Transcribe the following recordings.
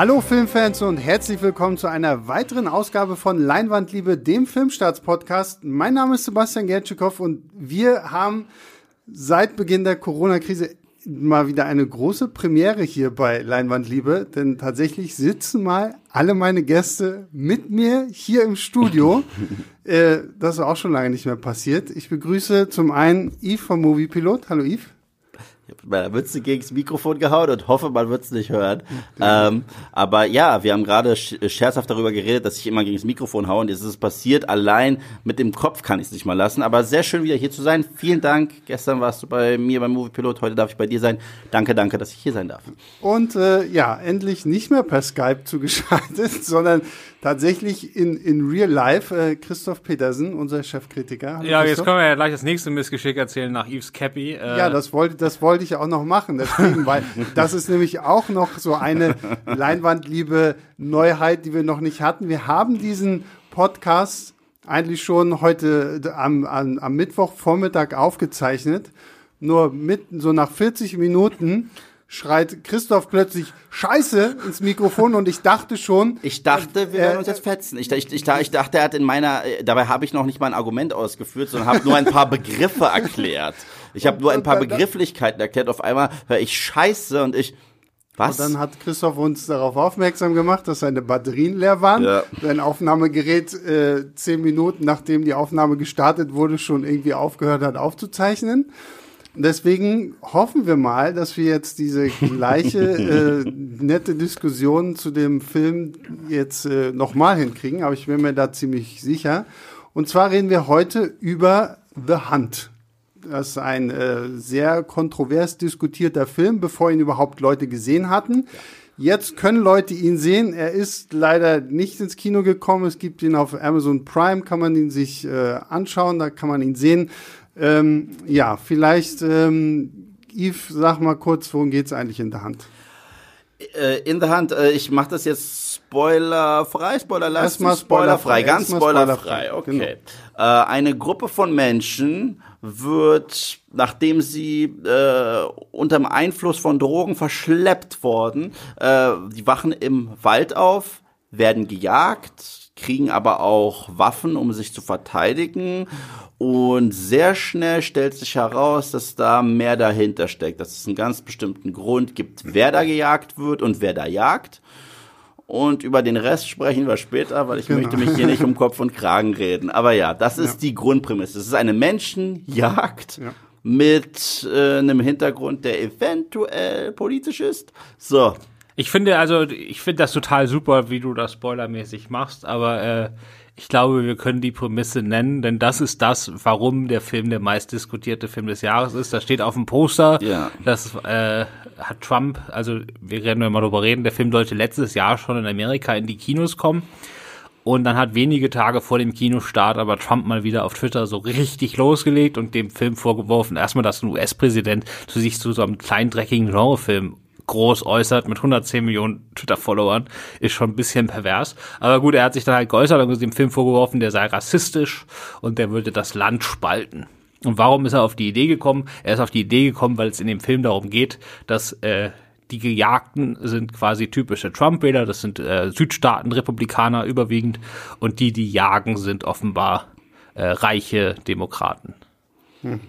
Hallo Filmfans und herzlich willkommen zu einer weiteren Ausgabe von Leinwandliebe, dem Filmstarts-Podcast. Mein Name ist Sebastian Gertschikow und wir haben seit Beginn der Corona-Krise mal wieder eine große Premiere hier bei Leinwandliebe, denn tatsächlich sitzen mal alle meine Gäste mit mir hier im Studio. äh, das ist auch schon lange nicht mehr passiert. Ich begrüße zum einen Yves vom Moviepilot. Hallo Yves. Meiner Mütze gegen das Mikrofon gehauen und hoffe, man wird es nicht hören. Ähm, aber ja, wir haben gerade scherzhaft darüber geredet, dass ich immer gegen das Mikrofon haue und jetzt ist es passiert. Allein mit dem Kopf kann ich es nicht mal lassen. Aber sehr schön wieder hier zu sein. Vielen Dank. Gestern warst du bei mir beim Moviepilot, heute darf ich bei dir sein. Danke, danke, dass ich hier sein darf. Und äh, ja, endlich nicht mehr per Skype zugeschaltet, sondern tatsächlich in, in real life äh, Christoph Petersen, unser Chefkritiker. Hallo ja, Christoph. jetzt können wir ja gleich das nächste Missgeschick erzählen nach Yves Cappy. Äh ja, das wollte, das wollte ich auch noch machen, deswegen, weil das ist nämlich auch noch so eine Leinwandliebe Neuheit, die wir noch nicht hatten. Wir haben diesen Podcast eigentlich schon heute am, am, am Mittwochvormittag aufgezeichnet. Nur mit, so nach 40 Minuten schreit Christoph plötzlich Scheiße ins Mikrofon und ich dachte schon. Ich dachte, wir werden uns jetzt fetzen. Ich, ich, ich, ich dachte, er hat in meiner, dabei habe ich noch nicht mal ein Argument ausgeführt, sondern habe nur ein paar Begriffe erklärt. Ich habe nur ein paar Begrifflichkeiten erklärt. Auf einmal höre ich Scheiße und ich. Was? Und dann hat Christoph uns darauf aufmerksam gemacht, dass seine Batterien leer waren. Ja. Sein Aufnahmegerät äh, zehn Minuten nachdem die Aufnahme gestartet wurde, schon irgendwie aufgehört hat aufzuzeichnen. Deswegen hoffen wir mal, dass wir jetzt diese gleiche äh, nette Diskussion zu dem Film jetzt äh, nochmal hinkriegen, aber ich bin mir da ziemlich sicher. Und zwar reden wir heute über The Hunt. Das ist ein äh, sehr kontrovers diskutierter Film, bevor ihn überhaupt Leute gesehen hatten. Jetzt können Leute ihn sehen. Er ist leider nicht ins Kino gekommen. Es gibt ihn auf Amazon Prime, kann man ihn sich äh, anschauen, da kann man ihn sehen. Ähm, ja, vielleicht, ähm, Yves, sag mal kurz, worum geht's eigentlich in der Hand? Äh, in der Hand, äh, ich mache das jetzt spoilerfrei, spoilerlastig, Erstmal spoilerfrei, ganz spoilerfrei, spoilerfrei. okay. Genau. Äh, eine Gruppe von Menschen wird, nachdem sie äh, unter dem Einfluss von Drogen verschleppt worden, äh, die wachen im Wald auf, werden gejagt, kriegen aber auch Waffen, um sich zu verteidigen und sehr schnell stellt sich heraus, dass da mehr dahinter steckt, dass es einen ganz bestimmten Grund gibt, wer da gejagt wird und wer da jagt. Und über den Rest sprechen wir später, weil ich genau. möchte mich hier nicht um Kopf und Kragen reden. Aber ja, das ist ja. die Grundprämisse. Es ist eine Menschenjagd ja. mit äh, einem Hintergrund, der eventuell politisch ist. So. Ich finde also, ich finde das total super, wie du das spoilermäßig machst, aber äh, ich glaube, wir können die Prämisse nennen, denn das ist das, warum der Film der meistdiskutierte Film des Jahres ist. Das steht auf dem Poster. Ja. Das äh, hat Trump, also wir werden mal drüber reden, der Film sollte letztes Jahr schon in Amerika in die Kinos kommen. Und dann hat wenige Tage vor dem Kinostart aber Trump mal wieder auf Twitter so richtig losgelegt und dem Film vorgeworfen, erstmal, dass ein US-Präsident zu sich zu so einem kleinen, dreckigen Genrefilm groß äußert mit 110 Millionen Twitter-Followern, ist schon ein bisschen pervers. Aber gut, er hat sich dann halt geäußert und dem Film vorgeworfen, der sei rassistisch und der würde das Land spalten. Und warum ist er auf die Idee gekommen? Er ist auf die Idee gekommen, weil es in dem Film darum geht, dass äh, die Gejagten sind quasi typische Trump-Wähler, das sind äh, Südstaaten-Republikaner überwiegend und die, die jagen, sind offenbar äh, reiche Demokraten. Hm.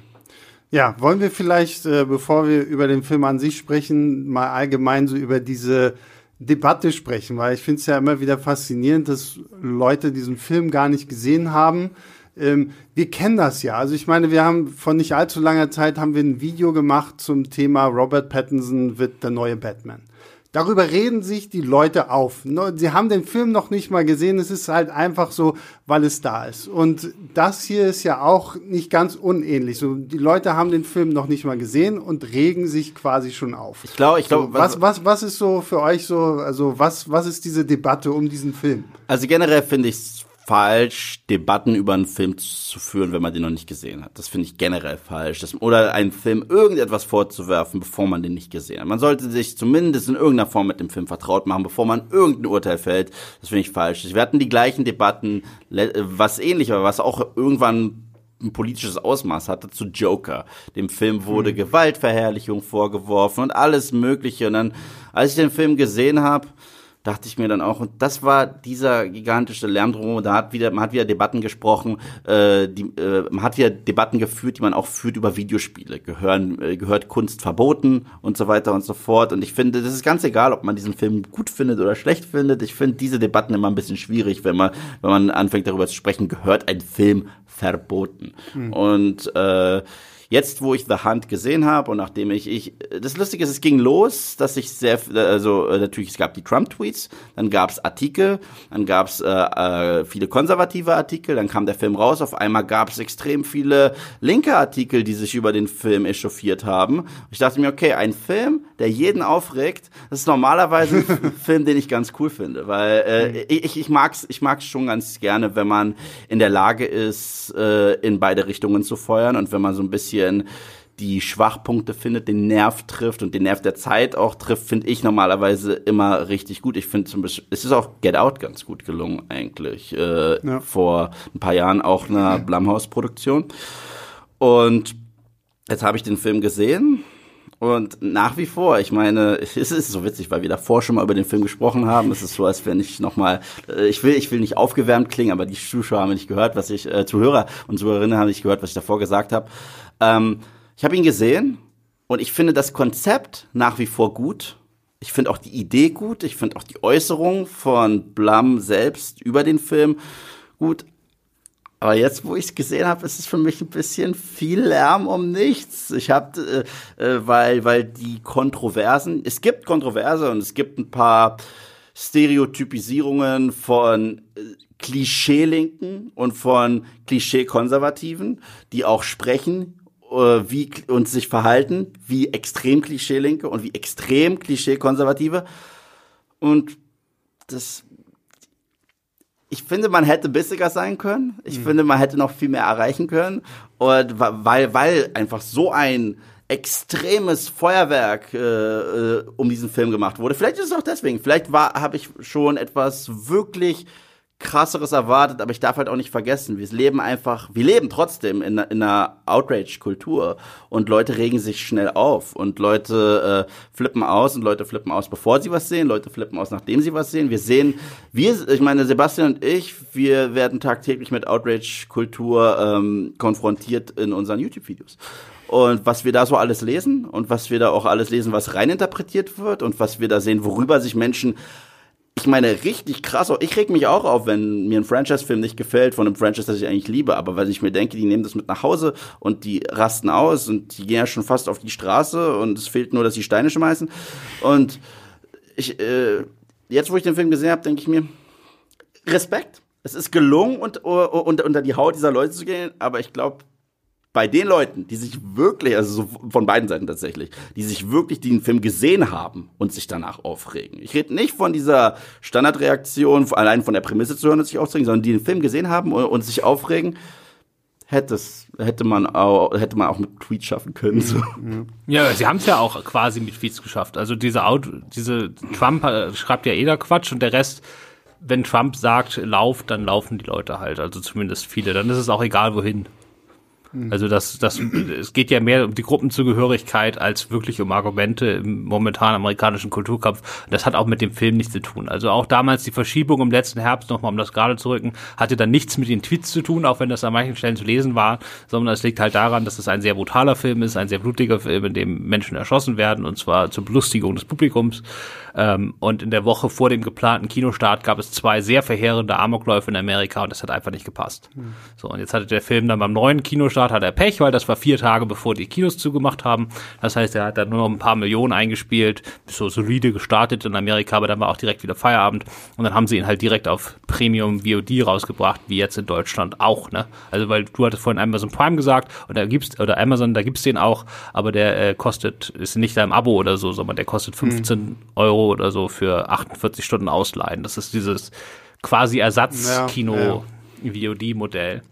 Ja, wollen wir vielleicht, äh, bevor wir über den Film an sich sprechen, mal allgemein so über diese Debatte sprechen, weil ich finde es ja immer wieder faszinierend, dass Leute diesen Film gar nicht gesehen haben. Ähm, wir kennen das ja. Also ich meine, wir haben vor nicht allzu langer Zeit haben wir ein Video gemacht zum Thema Robert Pattinson wird der neue Batman. Darüber reden sich die Leute auf. Sie haben den Film noch nicht mal gesehen. Es ist halt einfach so, weil es da ist. Und das hier ist ja auch nicht ganz unähnlich. So, die Leute haben den Film noch nicht mal gesehen und regen sich quasi schon auf. Ich glaube, ich glaube, so, was, was, was ist so für euch so, also was, was ist diese Debatte um diesen Film? Also generell finde ich es falsch, Debatten über einen Film zu führen, wenn man den noch nicht gesehen hat. Das finde ich generell falsch. Das, oder einen Film irgendetwas vorzuwerfen, bevor man den nicht gesehen hat. Man sollte sich zumindest in irgendeiner Form mit dem Film vertraut machen, bevor man irgendein Urteil fällt. Das finde ich falsch. Wir hatten die gleichen Debatten, was ähnlich war, was auch irgendwann ein politisches Ausmaß hatte zu Joker. Dem Film wurde mhm. Gewaltverherrlichung vorgeworfen und alles Mögliche. Und dann, als ich den Film gesehen habe, dachte ich mir dann auch, und das war dieser gigantische Lärm drumherum, da hat wieder, man hat wieder Debatten gesprochen, äh, die, äh, man hat wieder Debatten geführt, die man auch führt über Videospiele. Gehören, äh, gehört Kunst verboten und so weiter und so fort. Und ich finde, das ist ganz egal, ob man diesen Film gut findet oder schlecht findet. Ich finde diese Debatten immer ein bisschen schwierig, wenn man, wenn man anfängt darüber zu sprechen, gehört ein Film verboten. Hm. Und äh, Jetzt, wo ich The Hunt gesehen habe und nachdem ich, ich, das Lustige ist, es ging los, dass ich sehr, also äh, natürlich, es gab die Trump-Tweets, dann gab es Artikel, dann gab es äh, äh, viele konservative Artikel, dann kam der Film raus, auf einmal gab es extrem viele linke Artikel, die sich über den Film echauffiert haben. Ich dachte mir, okay, ein Film, der jeden aufregt, das ist normalerweise ein Film, den ich ganz cool finde, weil äh, ich, ich mag's, ich mag's schon ganz gerne, wenn man in der Lage ist, äh, in beide Richtungen zu feuern und wenn man so ein bisschen bisschen die Schwachpunkte findet, den Nerv trifft und den Nerv der Zeit auch trifft, finde ich normalerweise immer richtig gut. Ich finde zum Beispiel, es ist auch Get Out ganz gut gelungen eigentlich. Äh, ja. Vor ein paar Jahren auch eine Blumhouse-Produktion. Und jetzt habe ich den Film gesehen und nach wie vor, ich meine, es ist so witzig, weil wir davor schon mal über den Film gesprochen haben. Es ist so, als wenn ich nochmal, äh, ich will, ich will nicht aufgewärmt klingen, aber die Zuschauer haben nicht gehört, was ich, äh, Zuhörer und Zuhörerinnen haben nicht gehört, was ich davor gesagt habe. Ähm, ich habe ihn gesehen und ich finde das Konzept nach wie vor gut. Ich finde auch die Idee gut. Ich finde auch die Äußerung von Blum selbst über den Film gut. Aber jetzt, wo ich es gesehen habe, ist es für mich ein bisschen viel Lärm um nichts. Ich habe, äh, äh, weil, weil die Kontroversen, es gibt Kontroverse und es gibt ein paar Stereotypisierungen von äh, Klischee-Linken und von Klischee-Konservativen, die auch sprechen wie und sich verhalten wie extrem Klischee-Linke und wie extrem Klischee-Konservative. Und das ich finde, man hätte bissiger sein können. Ich mhm. finde, man hätte noch viel mehr erreichen können. Und weil, weil einfach so ein extremes Feuerwerk äh, äh um diesen Film gemacht wurde. Vielleicht ist es auch deswegen. Vielleicht war, habe ich schon etwas wirklich krasseres erwartet, aber ich darf halt auch nicht vergessen, wir leben einfach, wir leben trotzdem in, in einer Outrage-Kultur und Leute regen sich schnell auf und Leute äh, flippen aus und Leute flippen aus, bevor sie was sehen, Leute flippen aus, nachdem sie was sehen. Wir sehen, wir, ich meine, Sebastian und ich, wir werden tagtäglich mit Outrage-Kultur ähm, konfrontiert in unseren YouTube-Videos. Und was wir da so alles lesen und was wir da auch alles lesen, was reininterpretiert wird und was wir da sehen, worüber sich Menschen ich meine, richtig krass. Ich reg mich auch auf, wenn mir ein Franchise-Film nicht gefällt, von einem Franchise, das ich eigentlich liebe. Aber weil ich mir denke, die nehmen das mit nach Hause und die rasten aus und die gehen ja schon fast auf die Straße und es fehlt nur, dass sie Steine schmeißen. Und ich, äh, jetzt, wo ich den Film gesehen habe, denke ich mir, Respekt. Es ist gelungen, und, und, unter die Haut dieser Leute zu gehen, aber ich glaube, bei den Leuten, die sich wirklich, also so von beiden Seiten tatsächlich, die sich wirklich den Film gesehen haben und sich danach aufregen. Ich rede nicht von dieser Standardreaktion, allein von der Prämisse zu hören und sich aufregen, sondern die den Film gesehen haben und, und sich aufregen, hätte es, hätte man auch, hätte man auch mit Tweets schaffen können. So. Ja, sie haben es ja auch quasi mit Tweets geschafft. Also diese Auto, diese Trump äh, schreibt ja eh da Quatsch und der Rest, wenn Trump sagt, lauft, dann laufen die Leute halt. Also zumindest viele. Dann ist es auch egal wohin. Mhm. Also das, das, es geht ja mehr um die Gruppenzugehörigkeit als wirklich um Argumente im momentanen amerikanischen Kulturkampf. Das hat auch mit dem Film nichts zu tun. Also auch damals die Verschiebung im letzten Herbst, nochmal um das gerade zu rücken, hatte dann nichts mit den Tweets zu tun, auch wenn das an manchen Stellen zu lesen war, sondern es liegt halt daran, dass es ein sehr brutaler Film ist, ein sehr blutiger Film, in dem Menschen erschossen werden, und zwar zur Belustigung des Publikums. Ähm, und in der Woche vor dem geplanten Kinostart gab es zwei sehr verheerende Amokläufe in Amerika und das hat einfach nicht gepasst. Mhm. So, und jetzt hatte der Film dann beim neuen Kinostart hat er Pech, weil das war vier Tage bevor die Kinos zugemacht haben. Das heißt, er hat dann nur noch ein paar Millionen eingespielt, so solide gestartet in Amerika, aber dann war auch direkt wieder Feierabend und dann haben sie ihn halt direkt auf Premium VOD rausgebracht, wie jetzt in Deutschland auch, ne? Also, weil du hattest vorhin Amazon Prime gesagt und da gibt's, oder Amazon, da gibt's den auch, aber der äh, kostet, ist nicht da im Abo oder so, sondern der kostet 15 mhm. Euro oder so für 48 Stunden ausleihen. Das ist dieses quasi Ersatzkino-VOD-Modell. Ja, ja,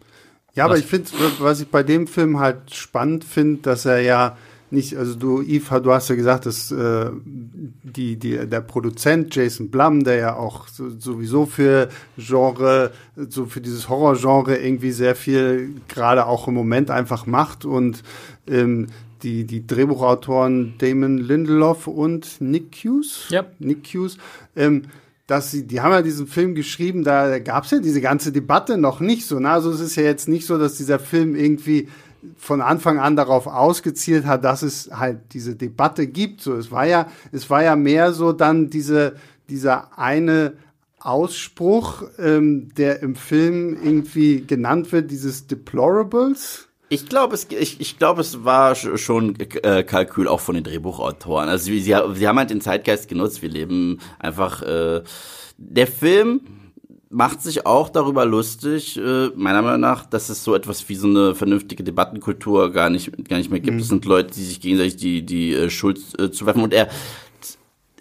aber ich finde, was ich bei dem Film halt spannend finde, dass er ja nicht, also du, Yves, du hast ja gesagt, dass äh, die, die, der Produzent Jason Blum, der ja auch so, sowieso für Genre, so für dieses Horrorgenre irgendwie sehr viel gerade auch im Moment einfach macht und ähm, die, die Drehbuchautoren Damon Lindelof und Nick Hughes. Ja. Nick Hughes. Ähm, dass sie, die haben ja diesen Film geschrieben, da gab es ja diese ganze Debatte noch nicht so. Ne? Also es ist ja jetzt nicht so, dass dieser Film irgendwie von Anfang an darauf ausgezielt hat, dass es halt diese Debatte gibt. So, es war ja, es war ja mehr so dann diese, dieser eine Ausspruch, ähm, der im Film irgendwie genannt wird, dieses Deplorables. Ich glaube, es, ich, ich glaube, es war schon äh, Kalkül auch von den Drehbuchautoren. Also sie, sie, sie haben halt den Zeitgeist genutzt. Wir leben einfach. Äh, der Film macht sich auch darüber lustig, äh, meiner Meinung nach, dass es so etwas wie so eine vernünftige Debattenkultur gar nicht gar nicht mehr gibt. Mhm. Es sind Leute, die sich gegenseitig die die äh, Schuld äh, zuwerfen und er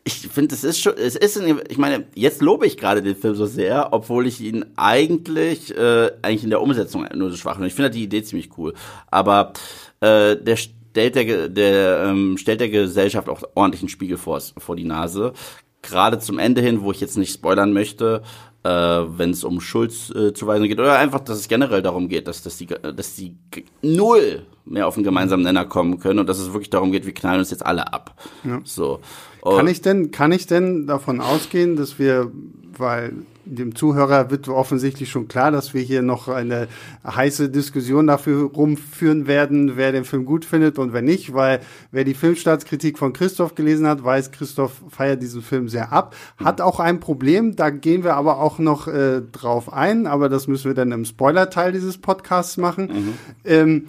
ich finde, es ist schon, es ist, in, ich meine, jetzt lobe ich gerade den Film so sehr, obwohl ich ihn eigentlich, äh, eigentlich in der Umsetzung nur so schwach finde. Ich finde die Idee ziemlich cool, aber äh, der stellt der, der ähm, stellt der Gesellschaft auch ordentlich einen Spiegel vor, vor die Nase. Gerade zum Ende hin, wo ich jetzt nicht spoilern möchte, äh, wenn es um Schuldzuweisung äh, geht oder einfach, dass es generell darum geht, dass, dass, die, dass die null mehr auf einen gemeinsamen Nenner kommen können und dass es wirklich darum geht, wir knallen uns jetzt alle ab. Ja. So. Kann ich denn, kann ich denn davon ausgehen, dass wir, weil dem Zuhörer wird offensichtlich schon klar, dass wir hier noch eine heiße Diskussion dafür rumführen werden, wer den Film gut findet und wer nicht, weil wer die Filmstaatskritik von Christoph gelesen hat, weiß, Christoph feiert diesen Film sehr ab, hat auch ein Problem, da gehen wir aber auch noch äh, drauf ein, aber das müssen wir dann im Spoiler-Teil dieses Podcasts machen. Mhm. Ähm,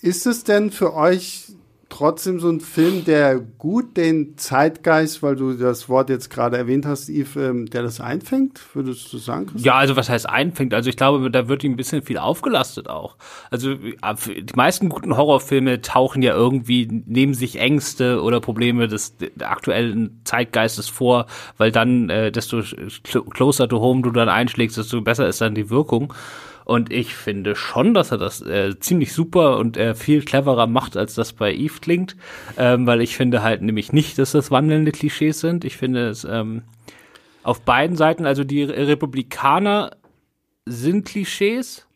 ist es denn für euch trotzdem so ein Film, der gut den Zeitgeist, weil du das Wort jetzt gerade erwähnt hast, Yves, ähm, der das einfängt, würdest du sagen? Ja, also was heißt einfängt? Also ich glaube, da wird ihm ein bisschen viel aufgelastet auch. Also äh, die meisten guten Horrorfilme tauchen ja irgendwie, nehmen sich Ängste oder Probleme des aktuellen Zeitgeistes vor, weil dann, äh, desto closer to home du dann einschlägst, desto besser ist dann die Wirkung. Und ich finde schon, dass er das äh, ziemlich super und äh, viel cleverer macht, als das bei Eve klingt. Ähm, weil ich finde halt nämlich nicht, dass das wandelnde Klischees sind. Ich finde es ähm, auf beiden Seiten, also die Republikaner sind Klischees,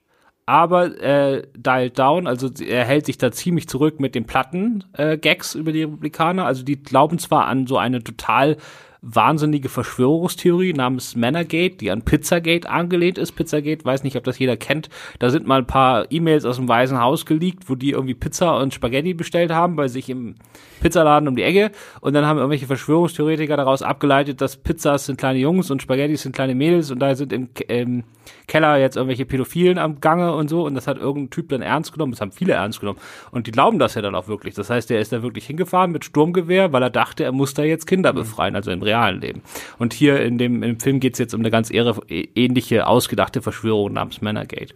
aber äh, dialed down, also er hält sich da ziemlich zurück mit den Platten-Gags äh, über die Republikaner. Also die glauben zwar an so eine total wahnsinnige Verschwörungstheorie namens Manorgate, die an Pizzagate angelehnt ist. Pizzagate, weiß nicht, ob das jeder kennt. Da sind mal ein paar E-Mails aus dem Weißen Haus geleakt, wo die irgendwie Pizza und Spaghetti bestellt haben bei sich im Pizzaladen um die Ecke. Und dann haben irgendwelche Verschwörungstheoretiker daraus abgeleitet, dass Pizzas sind kleine Jungs und Spaghetti sind kleine Mädels und da sind im, im Keller jetzt irgendwelche Pädophilen am Gange und so. Und das hat irgendein Typ dann ernst genommen. Das haben viele ernst genommen. Und die glauben das ja dann auch wirklich. Das heißt, er ist da wirklich hingefahren mit Sturmgewehr, weil er dachte, er muss da jetzt Kinder befreien, also im realen Leben. Und hier in dem im Film geht es jetzt um eine ganz ehre, ähnliche, ausgedachte Verschwörung namens Manorgate.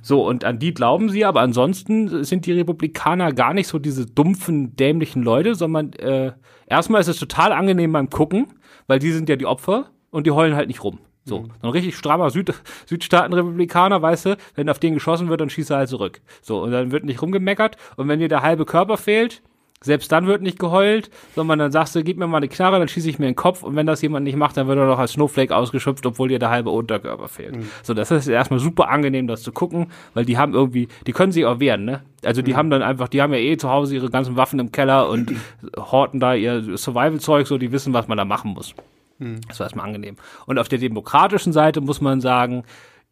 So, und an die glauben sie, aber ansonsten sind die Republikaner gar nicht so diese dumpfen, dämlichen Leute, sondern äh, erstmal ist es total angenehm beim Gucken, weil die sind ja die Opfer und die heulen halt nicht rum. So, mhm. ein richtig strammer Süd Südstaaten-Republikaner, weißt du, wenn auf den geschossen wird, dann schießt er halt zurück. So, und dann wird nicht rumgemeckert. Und wenn dir der halbe Körper fehlt, selbst dann wird nicht geheult, sondern dann sagst du, gib mir mal eine Knarre, dann schieße ich mir den Kopf und wenn das jemand nicht macht, dann wird er noch als Snowflake ausgeschöpft, obwohl dir der halbe Unterkörper fehlt. Mhm. So, das ist erstmal super angenehm, das zu gucken, weil die haben irgendwie, die können sich auch wehren, ne? Also die mhm. haben dann einfach, die haben ja eh zu Hause ihre ganzen Waffen im Keller und horten da ihr Survival-Zeug, so die wissen, was man da machen muss. Mhm. Das war erstmal angenehm. Und auf der demokratischen Seite muss man sagen,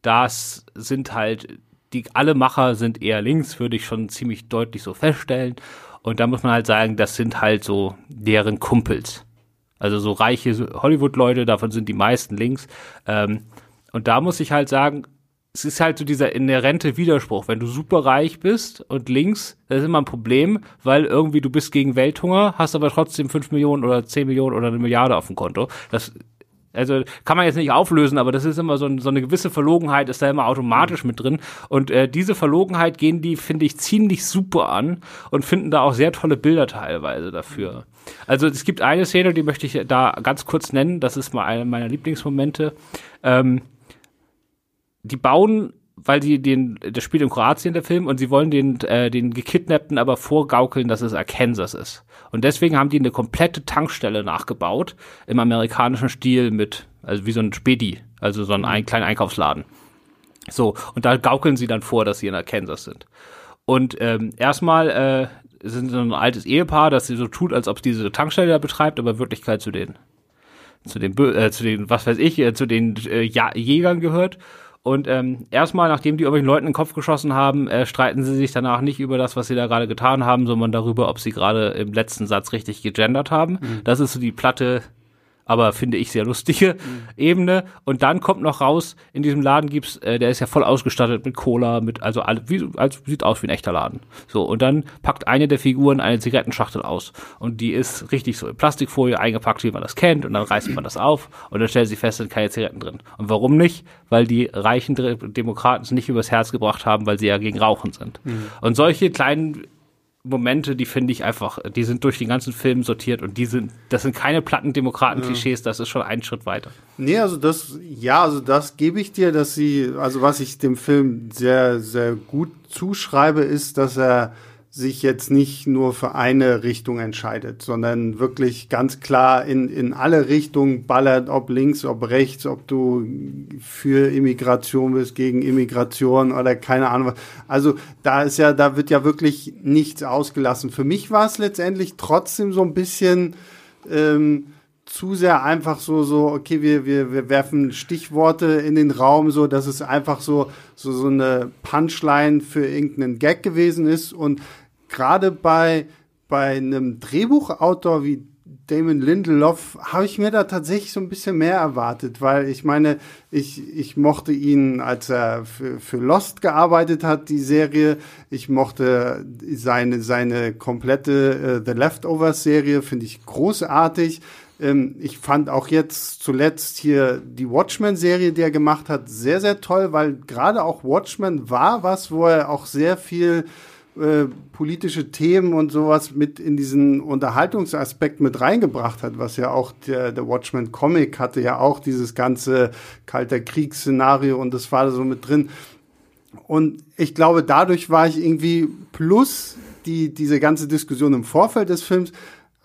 das sind halt die alle Macher sind eher links, würde ich schon ziemlich deutlich so feststellen. Und da muss man halt sagen, das sind halt so deren Kumpels. Also so reiche Hollywood-Leute, davon sind die meisten links. Ähm, und da muss ich halt sagen, es ist halt so dieser inhärente Widerspruch. Wenn du super reich bist und links, das ist immer ein Problem, weil irgendwie du bist gegen Welthunger, hast aber trotzdem fünf Millionen oder zehn Millionen oder eine Milliarde auf dem Konto. Das also kann man jetzt nicht auflösen, aber das ist immer so, ein, so eine gewisse Verlogenheit, ist da immer automatisch mit drin. Und äh, diese Verlogenheit gehen die, finde ich, ziemlich super an und finden da auch sehr tolle Bilder teilweise dafür. Also es gibt eine Szene, die möchte ich da ganz kurz nennen, das ist mal eine meiner Lieblingsmomente. Ähm, die bauen weil sie den, das spielt in Kroatien der Film und sie wollen den, äh, den Gekidnappten aber vorgaukeln, dass es Arkansas ist. Und deswegen haben die eine komplette Tankstelle nachgebaut im amerikanischen Stil mit, also wie so ein Spedi, also so ein, ein kleiner Einkaufsladen. So, und da gaukeln sie dann vor, dass sie in Arkansas sind. Und ähm, erstmal äh, sind so ein altes Ehepaar, das sie so tut, als ob es diese Tankstelle da betreibt, aber in Wirklichkeit zu den zu den, äh, zu den, was weiß ich, äh, zu den äh, Jägern gehört. Und ähm, erstmal, nachdem die irgendwelchen Leuten in den Kopf geschossen haben, äh, streiten sie sich danach nicht über das, was sie da gerade getan haben, sondern darüber, ob sie gerade im letzten Satz richtig gegendert haben. Mhm. Das ist so die platte aber finde ich sehr lustige mhm. Ebene. Und dann kommt noch raus, in diesem Laden gibt's, äh, der ist ja voll ausgestattet mit Cola, mit, also alle, wie, also sieht aus wie ein echter Laden. So, und dann packt eine der Figuren eine Zigarettenschachtel aus. Und die ist richtig so in Plastikfolie eingepackt, wie man das kennt, und dann reißt man das auf und dann stellt sie fest, sind keine Zigaretten drin. Und warum nicht? Weil die reichen Demokraten es nicht übers Herz gebracht haben, weil sie ja gegen Rauchen sind. Mhm. Und solche kleinen Momente, die finde ich einfach, die sind durch den ganzen Film sortiert und die sind, das sind keine platten Demokraten-Klischees, das ist schon ein Schritt weiter. Nee, also das, ja, also das gebe ich dir, dass sie, also was ich dem Film sehr, sehr gut zuschreibe, ist, dass er sich jetzt nicht nur für eine Richtung entscheidet, sondern wirklich ganz klar in, in alle Richtungen ballert, ob links, ob rechts, ob du für Immigration bist, gegen Immigration oder keine Ahnung. Also da ist ja, da wird ja wirklich nichts ausgelassen. Für mich war es letztendlich trotzdem so ein bisschen ähm, zu sehr einfach so, so, okay, wir, wir, wir werfen Stichworte in den Raum, so, dass es einfach so, so, so eine Punchline für irgendeinen Gag gewesen ist und gerade bei, bei einem Drehbuchautor wie Damon Lindelof habe ich mir da tatsächlich so ein bisschen mehr erwartet, weil ich meine, ich, ich mochte ihn, als er für, für Lost gearbeitet hat, die Serie. Ich mochte seine, seine komplette uh, The Leftovers Serie, finde ich großartig. Ähm, ich fand auch jetzt zuletzt hier die Watchmen-Serie, die er gemacht hat, sehr, sehr toll, weil gerade auch Watchmen war was, wo er auch sehr viel äh, politische Themen und sowas mit in diesen Unterhaltungsaspekt mit reingebracht hat, was ja auch der, der Watchmen Comic hatte ja auch dieses ganze kalter Kriegsszenario und das war so mit drin. Und ich glaube, dadurch war ich irgendwie plus die, diese ganze Diskussion im Vorfeld des Films,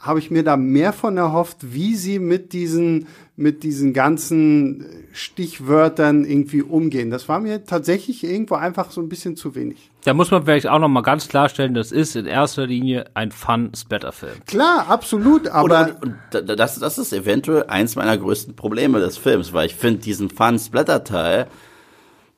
habe ich mir da mehr von erhofft, wie sie mit diesen, mit diesen ganzen Stichwörtern irgendwie umgehen. Das war mir tatsächlich irgendwo einfach so ein bisschen zu wenig. Da muss man vielleicht auch noch mal ganz klarstellen, das ist in erster Linie ein Fun-Splatter-Film. Klar, absolut, aber... Und, und, das, das ist eventuell eins meiner größten Probleme des Films, weil ich finde diesen Fun-Splatter-Teil,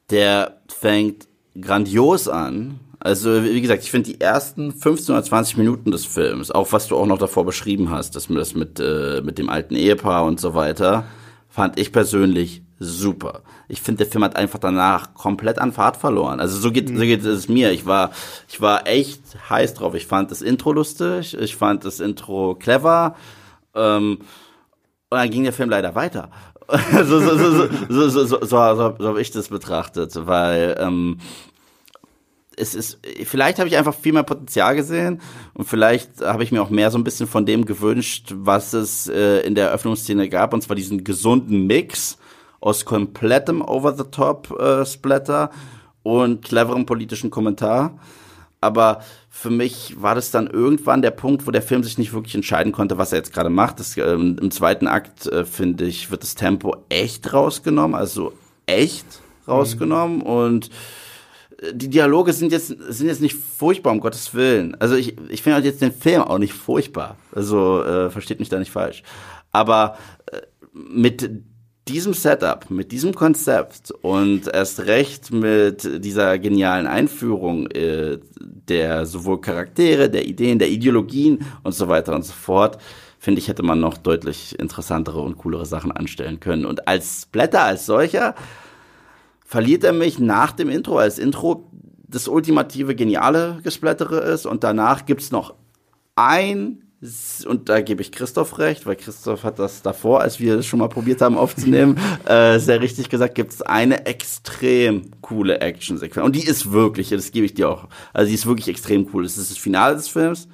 der fängt grandios an, also, wie gesagt, ich finde die ersten 15 oder 20 Minuten des Films, auch was du auch noch davor beschrieben hast, das, das mit, äh, mit dem alten Ehepaar und so weiter, fand ich persönlich super. Ich finde, der Film hat einfach danach komplett an Fahrt verloren. Also so geht, mhm. so geht es mir. Ich war, ich war echt heiß drauf. Ich fand das Intro lustig, ich fand das Intro clever. Ähm, und dann ging der Film leider weiter. so, so, so, so, so, so, so, so, so, so habe ich das betrachtet, weil ähm, es ist, vielleicht habe ich einfach viel mehr Potenzial gesehen und vielleicht habe ich mir auch mehr so ein bisschen von dem gewünscht, was es äh, in der Eröffnungsszene gab, und zwar diesen gesunden Mix aus komplettem Over-the-Top-Splatter äh, und cleverem politischen Kommentar. Aber für mich war das dann irgendwann der Punkt, wo der Film sich nicht wirklich entscheiden konnte, was er jetzt gerade macht. Das, ähm, Im zweiten Akt, äh, finde ich, wird das Tempo echt rausgenommen, also echt rausgenommen mhm. und die Dialoge sind jetzt, sind jetzt nicht furchtbar, um Gottes Willen. Also ich, ich finde halt jetzt den Film auch nicht furchtbar. Also äh, versteht mich da nicht falsch. Aber äh, mit diesem Setup, mit diesem Konzept und erst recht mit dieser genialen Einführung äh, der sowohl Charaktere, der Ideen, der Ideologien und so weiter und so fort, finde ich, hätte man noch deutlich interessantere und coolere Sachen anstellen können. Und als Blätter, als solcher, verliert er mich nach dem Intro, als Intro das ultimative geniale Gesplättere ist und danach gibt's noch ein und da gebe ich Christoph recht, weil Christoph hat das davor, als wir das schon mal probiert haben aufzunehmen, äh, sehr richtig gesagt, gibt es eine extrem coole Action-Sequenz. Und die ist wirklich, das gebe ich dir auch, also die ist wirklich extrem cool. Das ist das Finale des Films,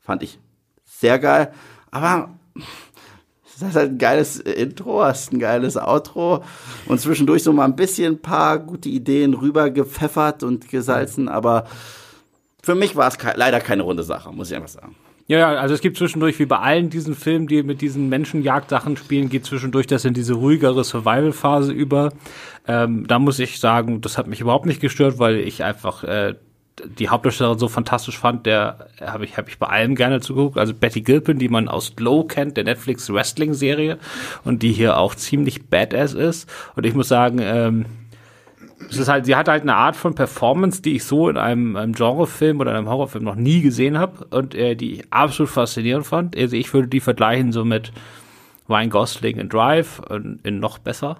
fand ich sehr geil, aber das ist halt ein geiles Intro, hast ein geiles Outro und zwischendurch so mal ein bisschen ein paar gute Ideen rüber gepfeffert und gesalzen, aber für mich war es ke leider keine runde Sache, muss ich einfach sagen. Ja, ja, also es gibt zwischendurch, wie bei allen diesen Filmen, die mit diesen Menschenjagdsachen spielen, geht zwischendurch das in diese ruhigere Survival-Phase über. Ähm, da muss ich sagen, das hat mich überhaupt nicht gestört, weil ich einfach äh, die Hauptdarstellerin so fantastisch fand, der habe ich, hab ich bei allem gerne zugeguckt. Also Betty Gilpin, die man aus Glow kennt, der Netflix Wrestling-Serie und die hier auch ziemlich badass ist. Und ich muss sagen, ähm, es ist halt, sie hat halt eine Art von Performance, die ich so in einem, einem Genrefilm oder einem Horrorfilm noch nie gesehen habe und äh, die ich absolut faszinierend fand. Also ich würde die vergleichen so mit Ryan Gosling in Drive und in noch besser.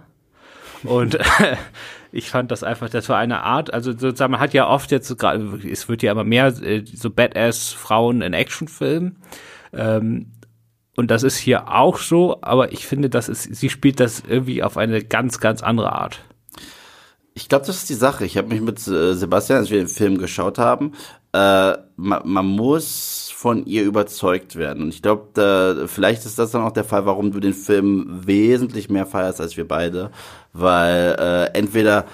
Und ich fand das einfach, das war eine Art, also sozusagen, man hat ja oft jetzt gerade, es wird ja immer mehr äh, so Badass-Frauen in Actionfilmen. Ähm, und das ist hier auch so, aber ich finde, das ist, sie spielt das irgendwie auf eine ganz, ganz andere Art. Ich glaube, das ist die Sache. Ich habe mich mit äh, Sebastian, als wir den Film geschaut haben, äh, man, man muss von ihr überzeugt werden. Und ich glaube, vielleicht ist das dann auch der Fall, warum du den Film wesentlich mehr feierst als wir beide. Weil äh, entweder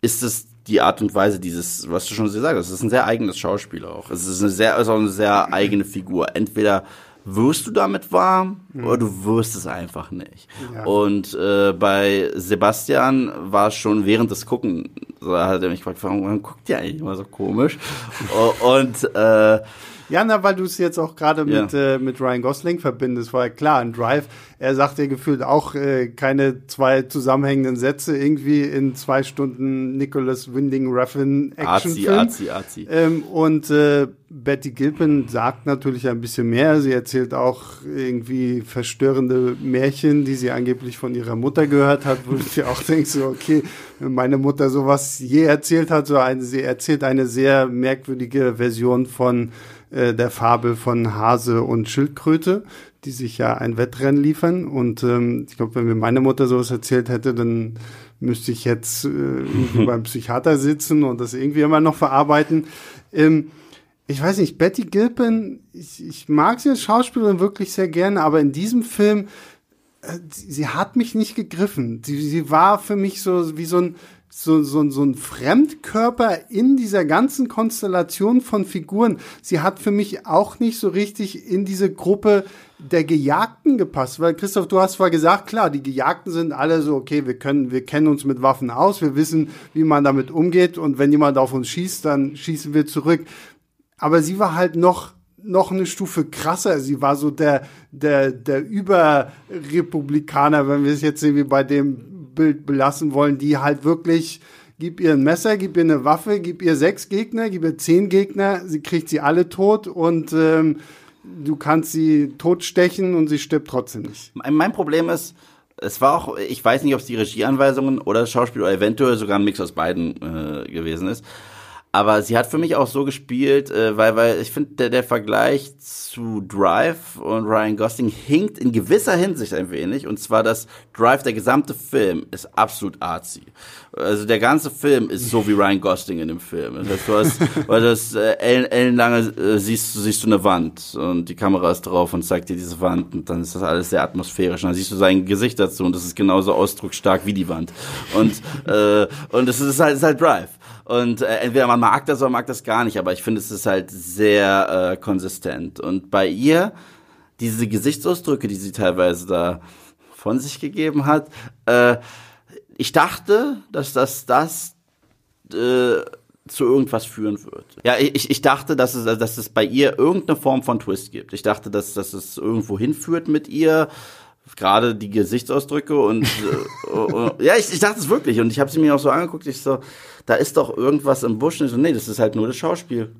ist es die Art und Weise dieses, was du schon gesagt hast, es ist ein sehr eigenes Schauspiel auch. Es ist eine sehr, also eine sehr eigene Figur. Entweder wirst du damit warm mhm. oder du wirst es einfach nicht. Ja. Und äh, bei Sebastian war es schon während des Gucken, so hat er mich gefragt, warum guckt ihr eigentlich immer so komisch? und äh, ja, na, weil du es jetzt auch gerade mit, ja. äh, mit Ryan Gosling verbindest, war ja klar, ein Drive, er sagt ja gefühlt auch äh, keine zwei zusammenhängenden Sätze irgendwie in zwei Stunden Nicholas Winding Refn Actionfilm. Arzi, Arzi, ähm, und äh, Betty Gilpin sagt natürlich ein bisschen mehr. Sie erzählt auch irgendwie verstörende Märchen, die sie angeblich von ihrer Mutter gehört hat, wo ich auch denke, so, okay, wenn meine Mutter sowas je erzählt hat, so eine, sie erzählt eine sehr merkwürdige Version von äh, der Fabel von Hase und Schildkröte, die sich ja ein Wettrennen liefern. Und ähm, ich glaube, wenn mir meine Mutter sowas erzählt hätte, dann müsste ich jetzt äh, irgendwie beim Psychiater sitzen und das irgendwie immer noch verarbeiten. Ähm, ich weiß nicht, Betty Gilpin, ich, ich mag sie als Schauspielerin wirklich sehr gerne, aber in diesem Film, äh, sie hat mich nicht gegriffen. Sie, sie war für mich so wie so ein, so, so, so ein Fremdkörper in dieser ganzen Konstellation von Figuren. Sie hat für mich auch nicht so richtig in diese Gruppe der Gejagten gepasst, weil Christoph, du hast zwar gesagt, klar, die Gejagten sind alle so, okay, wir können, wir kennen uns mit Waffen aus, wir wissen, wie man damit umgeht und wenn jemand auf uns schießt, dann schießen wir zurück. Aber sie war halt noch noch eine Stufe krasser. Sie war so der, der, der Überrepublikaner, wenn wir es jetzt irgendwie bei dem Bild belassen wollen, die halt wirklich, gib ihr ein Messer, gib ihr eine Waffe, gib ihr sechs Gegner, gib ihr zehn Gegner, sie kriegt sie alle tot und ähm, du kannst sie totstechen und sie stirbt trotzdem nicht. Mein Problem ist, es war auch, ich weiß nicht, ob es die Regieanweisungen oder das Schauspiel oder eventuell sogar ein Mix aus beiden äh, gewesen ist. Aber sie hat für mich auch so gespielt, äh, weil, weil ich finde, der, der Vergleich zu Drive und Ryan Gosling hinkt in gewisser Hinsicht ein wenig. Und zwar, dass Drive, der gesamte Film, ist absolut artsy. Also der ganze Film ist so wie Ryan Gosling in dem Film. Das heißt, du hast, weil das äh, ellen, ellenlange äh, siehst, siehst du eine Wand und die Kamera ist drauf und zeigt dir diese Wand und dann ist das alles sehr atmosphärisch. Und dann siehst du sein Gesicht dazu und das ist genauso ausdrucksstark wie die Wand. Und, äh, und es ist halt, ist halt Drive. Und äh, entweder man mag das oder mag das gar nicht, aber ich finde, es ist halt sehr äh, konsistent. Und bei ihr, diese Gesichtsausdrücke, die sie teilweise da von sich gegeben hat, äh, ich dachte, dass das das äh, zu irgendwas führen wird. Ja, ich, ich dachte, dass es, dass es bei ihr irgendeine Form von Twist gibt. Ich dachte, dass, dass es irgendwo hinführt mit ihr gerade die Gesichtsausdrücke und äh, ja, ich, ich dachte es wirklich und ich habe sie mir auch so angeguckt, ich so, da ist doch irgendwas im Busch und ich so, nee, das ist halt nur das Schauspiel.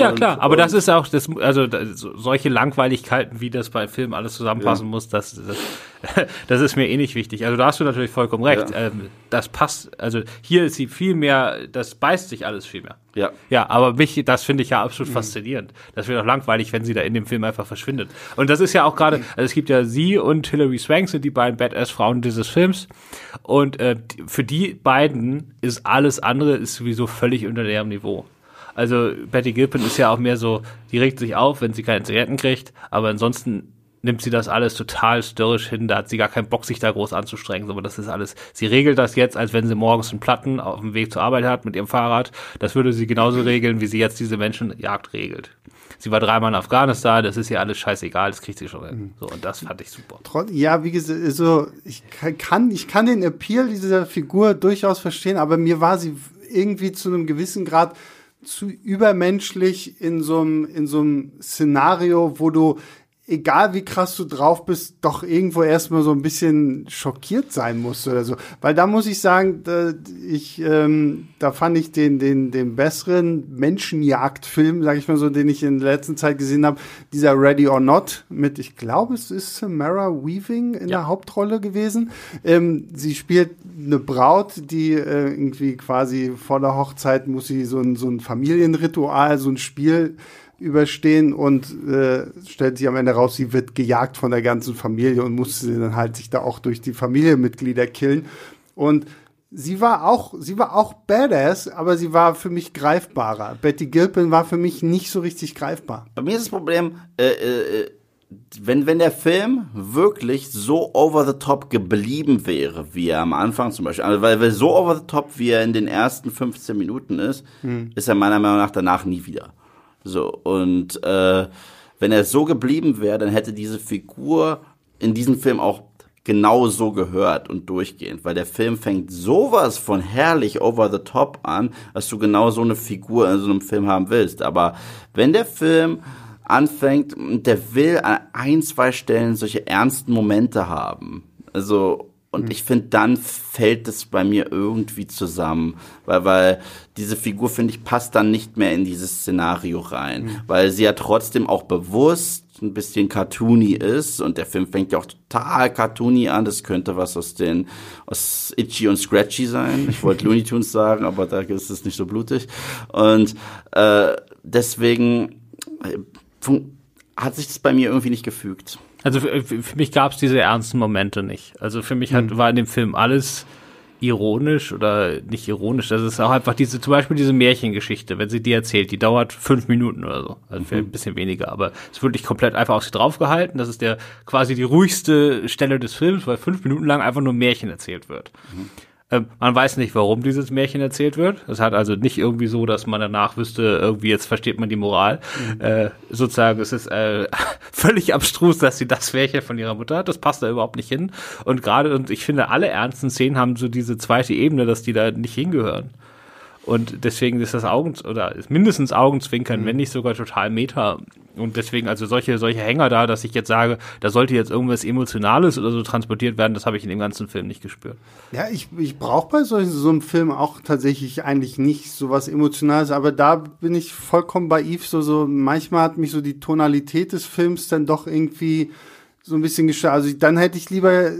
Ja, klar, aber das ist auch das, also das, solche Langweiligkeiten, wie das bei Filmen alles zusammenpassen ja. muss, das, das, das ist mir eh nicht wichtig. Also da hast du natürlich vollkommen recht. Ja. Ähm, das passt, also hier ist sie viel mehr, das beißt sich alles viel mehr. Ja. Ja, aber mich, das finde ich ja absolut mhm. faszinierend. Das wird auch langweilig, wenn sie da in dem Film einfach verschwindet. Und das ist ja auch gerade, also es gibt ja sie und Hilary Swank sind die beiden Badass-Frauen dieses Films. Und äh, für die beiden ist alles andere ist sowieso völlig unter deren Niveau. Also Betty Gilpin ist ja auch mehr so, die regt sich auf, wenn sie keine Zigaretten kriegt, aber ansonsten nimmt sie das alles total störrisch hin, da hat sie gar keinen Bock, sich da groß anzustrengen, aber das ist alles, sie regelt das jetzt, als wenn sie morgens einen Platten auf dem Weg zur Arbeit hat mit ihrem Fahrrad, das würde sie genauso regeln, wie sie jetzt diese Menschenjagd regelt. Sie war dreimal in Afghanistan, das ist ihr alles scheißegal, das kriegt sie schon hin. So, und das fand ich super. Ja, wie gesagt, so, ich kann, ich kann den Appeal dieser Figur durchaus verstehen, aber mir war sie irgendwie zu einem gewissen Grad zu übermenschlich in so einem in so einem Szenario, wo du egal wie krass du drauf bist, doch irgendwo erstmal so ein bisschen schockiert sein musst oder so. Weil da muss ich sagen, da, ich, ähm, da fand ich den, den, den besseren Menschenjagdfilm, sag ich mal so, den ich in der letzten Zeit gesehen habe, dieser Ready or Not mit, ich glaube, es ist Samara Weaving in ja. der Hauptrolle gewesen. Ähm, sie spielt eine Braut, die äh, irgendwie quasi vor der Hochzeit muss sie so ein, so ein Familienritual, so ein Spiel überstehen und äh, stellt sich am Ende raus, sie wird gejagt von der ganzen Familie und musste dann halt sich da auch durch die Familienmitglieder killen. Und sie war auch, sie war auch badass, aber sie war für mich greifbarer. Betty Gilpin war für mich nicht so richtig greifbar. Bei mir ist das Problem, äh, äh, wenn, wenn der Film wirklich so over the top geblieben wäre, wie er am Anfang zum Beispiel, also weil, weil so over the top, wie er in den ersten 15 Minuten ist, hm. ist er meiner Meinung nach danach nie wieder. So, und äh, wenn er so geblieben wäre, dann hätte diese Figur in diesem Film auch genau so gehört und durchgehend, weil der Film fängt sowas von herrlich over the top an, dass du genau so eine Figur in so einem Film haben willst. Aber wenn der Film anfängt, der will an ein, zwei Stellen solche ernsten Momente haben. Also und mhm. ich finde, dann fällt es bei mir irgendwie zusammen, weil, weil diese Figur, finde ich, passt dann nicht mehr in dieses Szenario rein, mhm. weil sie ja trotzdem auch bewusst ein bisschen cartoony ist und der Film fängt ja auch total cartoony an. Das könnte was aus den aus Itchy und Scratchy sein. Ich wollte Looney Tunes sagen, aber da ist es nicht so blutig. Und äh, deswegen äh, hat sich das bei mir irgendwie nicht gefügt. Also für, für mich gab es diese ernsten Momente nicht. Also für mich hat, mhm. war in dem Film alles ironisch oder nicht ironisch. Das ist auch einfach diese, zum Beispiel diese Märchengeschichte, wenn sie die erzählt, die dauert fünf Minuten oder so. Also mhm. ein bisschen weniger, aber es ist wirklich komplett einfach auf sie draufgehalten. Das ist der quasi die ruhigste Stelle des Films, weil fünf Minuten lang einfach nur Märchen erzählt wird. Mhm. Ähm, man weiß nicht, warum dieses Märchen erzählt wird. Es hat also nicht irgendwie so, dass man danach wüsste, irgendwie jetzt versteht man die Moral. Mhm. Äh, sozusagen, es ist äh, völlig abstrus, dass sie das Märchen von ihrer Mutter hat. Das passt da überhaupt nicht hin. Und gerade, und ich finde, alle ernsten Szenen haben so diese zweite Ebene, dass die da nicht hingehören. Und deswegen ist das Augen oder ist mindestens Augenzwinkern, mhm. wenn nicht sogar total Meta. Und deswegen also solche solche Hänger da, dass ich jetzt sage, da sollte jetzt irgendwas Emotionales oder so transportiert werden, das habe ich in dem ganzen Film nicht gespürt. Ja, ich, ich brauche bei solchen, so einem Film auch tatsächlich eigentlich nicht so was Emotionales, aber da bin ich vollkommen bei Yves, so, so manchmal hat mich so die Tonalität des Films dann doch irgendwie so ein bisschen gestört. Also dann hätte ich lieber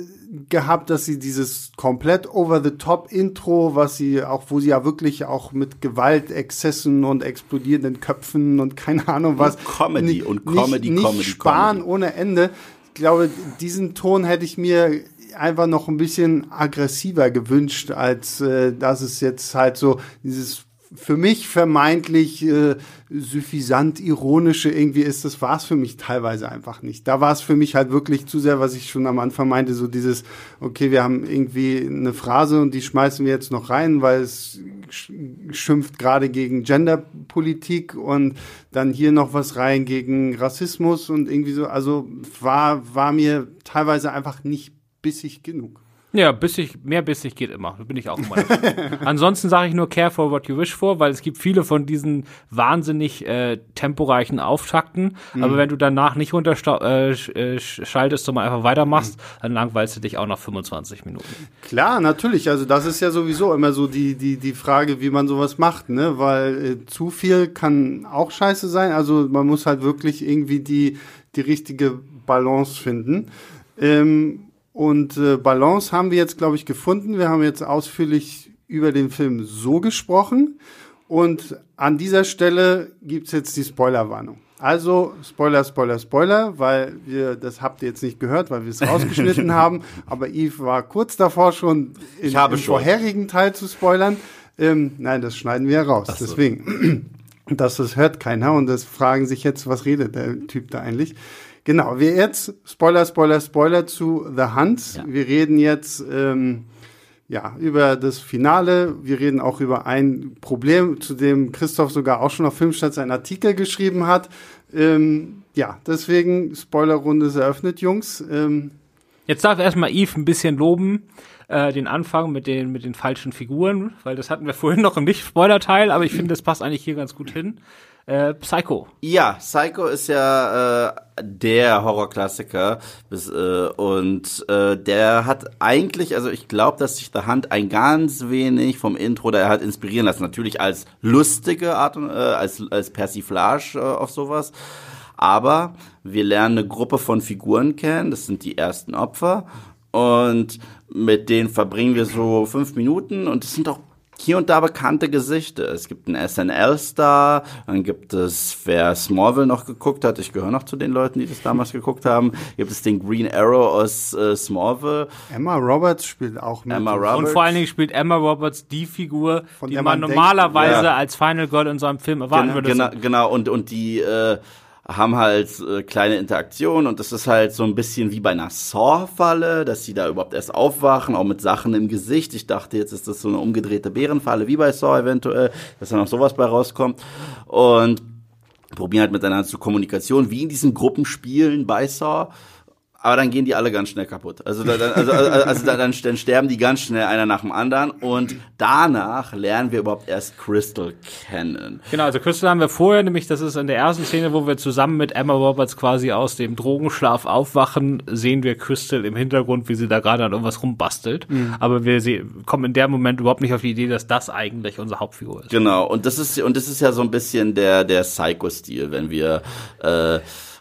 gehabt, dass sie dieses komplett over the top Intro, was sie auch, wo sie ja wirklich auch mit Gewaltexzessen und explodierenden Köpfen und keine Ahnung was. Und Comedy nicht, und Comedy, nicht, Comedy, sparen Comedy. ohne Ende. Ich glaube, diesen Ton hätte ich mir einfach noch ein bisschen aggressiver gewünscht, als äh, dass es jetzt halt so dieses für mich vermeintlich äh, suffisant ironische irgendwie ist, das war es für mich teilweise einfach nicht. Da war es für mich halt wirklich zu sehr, was ich schon am Anfang meinte, so dieses, okay, wir haben irgendwie eine Phrase und die schmeißen wir jetzt noch rein, weil es schimpft gerade gegen Genderpolitik und dann hier noch was rein gegen Rassismus und irgendwie so, also war, war mir teilweise einfach nicht bissig genug. Ja, bissig, mehr bissig geht immer. Da bin ich auch immer. Ansonsten sage ich nur care for what you wish for, weil es gibt viele von diesen wahnsinnig äh, temporeichen Auftakten. Mhm. Aber wenn du danach nicht runterschaltest, äh, äh sondern einfach weitermachst, mhm. dann langweilst du dich auch nach 25 Minuten. Klar, natürlich. Also das ist ja sowieso immer so die, die, die Frage, wie man sowas macht, ne? Weil äh, zu viel kann auch scheiße sein. Also man muss halt wirklich irgendwie die, die richtige Balance finden. Ähm, und äh, Balance haben wir jetzt, glaube ich, gefunden. Wir haben jetzt ausführlich über den Film so gesprochen. Und an dieser Stelle gibt's jetzt die Spoilerwarnung. Also Spoiler, Spoiler, Spoiler, weil wir, das habt ihr jetzt nicht gehört, weil wir es rausgeschnitten haben. Aber Yves war kurz davor schon in, ich habe im schon. vorherigen Teil zu spoilern. Ähm, nein, das schneiden wir raus. So. Deswegen, das, das hört keiner und das fragen sich jetzt, was redet der Typ da eigentlich? Genau, wir jetzt, Spoiler, Spoiler, Spoiler zu The Hunt. Ja. Wir reden jetzt ähm, ja, über das Finale. Wir reden auch über ein Problem, zu dem Christoph sogar auch schon auf Filmstadt seinen Artikel geschrieben hat. Ähm, ja, deswegen Spoilerrunde ist eröffnet, Jungs. Ähm, Jetzt darf erstmal Eve ein bisschen loben, äh, den Anfang mit den, mit den falschen Figuren, weil das hatten wir vorhin noch im Nicht-Spoiler-Teil, aber ich finde, das passt eigentlich hier ganz gut hin. Äh, Psycho. Ja, Psycho ist ja äh, der Horrorklassiker äh, und äh, der hat eigentlich, also ich glaube, dass sich The Hand ein ganz wenig vom Intro da hat inspirieren lassen. Natürlich als lustige Art, äh, als, als Persiflage äh, auf sowas. Aber wir lernen eine Gruppe von Figuren kennen, das sind die ersten Opfer. Und mit denen verbringen wir so fünf Minuten und es sind auch hier und da bekannte Gesichter. Es gibt einen SNL-Star, dann gibt es, wer Smallville noch geguckt hat, ich gehöre noch zu den Leuten, die das damals geguckt haben, gibt es den Green Arrow aus äh, Smallville. Emma Roberts spielt auch mit. Emma Roberts. Und vor allen Dingen spielt Emma Roberts die Figur, Von die man, man normalerweise denkt, ja. als Final Girl in so einem Film erwarten genau, würde. Genau, genau, und, und die, äh, haben halt äh, kleine Interaktionen und das ist halt so ein bisschen wie bei einer Saw-Falle, dass sie da überhaupt erst aufwachen, auch mit Sachen im Gesicht. Ich dachte, jetzt ist das so eine umgedrehte Bärenfalle, wie bei Saw eventuell, dass da noch sowas bei rauskommt. Und probieren halt miteinander zu Kommunikation, wie in diesen Gruppenspielen bei Saw aber dann gehen die alle ganz schnell kaputt. Also, da, also, also, also dann, dann sterben die ganz schnell einer nach dem anderen und danach lernen wir überhaupt erst Crystal kennen. Genau, also Crystal haben wir vorher, nämlich das ist in der ersten Szene, wo wir zusammen mit Emma Roberts quasi aus dem Drogenschlaf aufwachen, sehen wir Crystal im Hintergrund, wie sie da gerade an irgendwas rumbastelt. Mhm. Aber wir kommen in dem Moment überhaupt nicht auf die Idee, dass das eigentlich unsere Hauptfigur ist. Genau, und das ist und das ist ja so ein bisschen der der Psycho-Stil, wenn wir äh,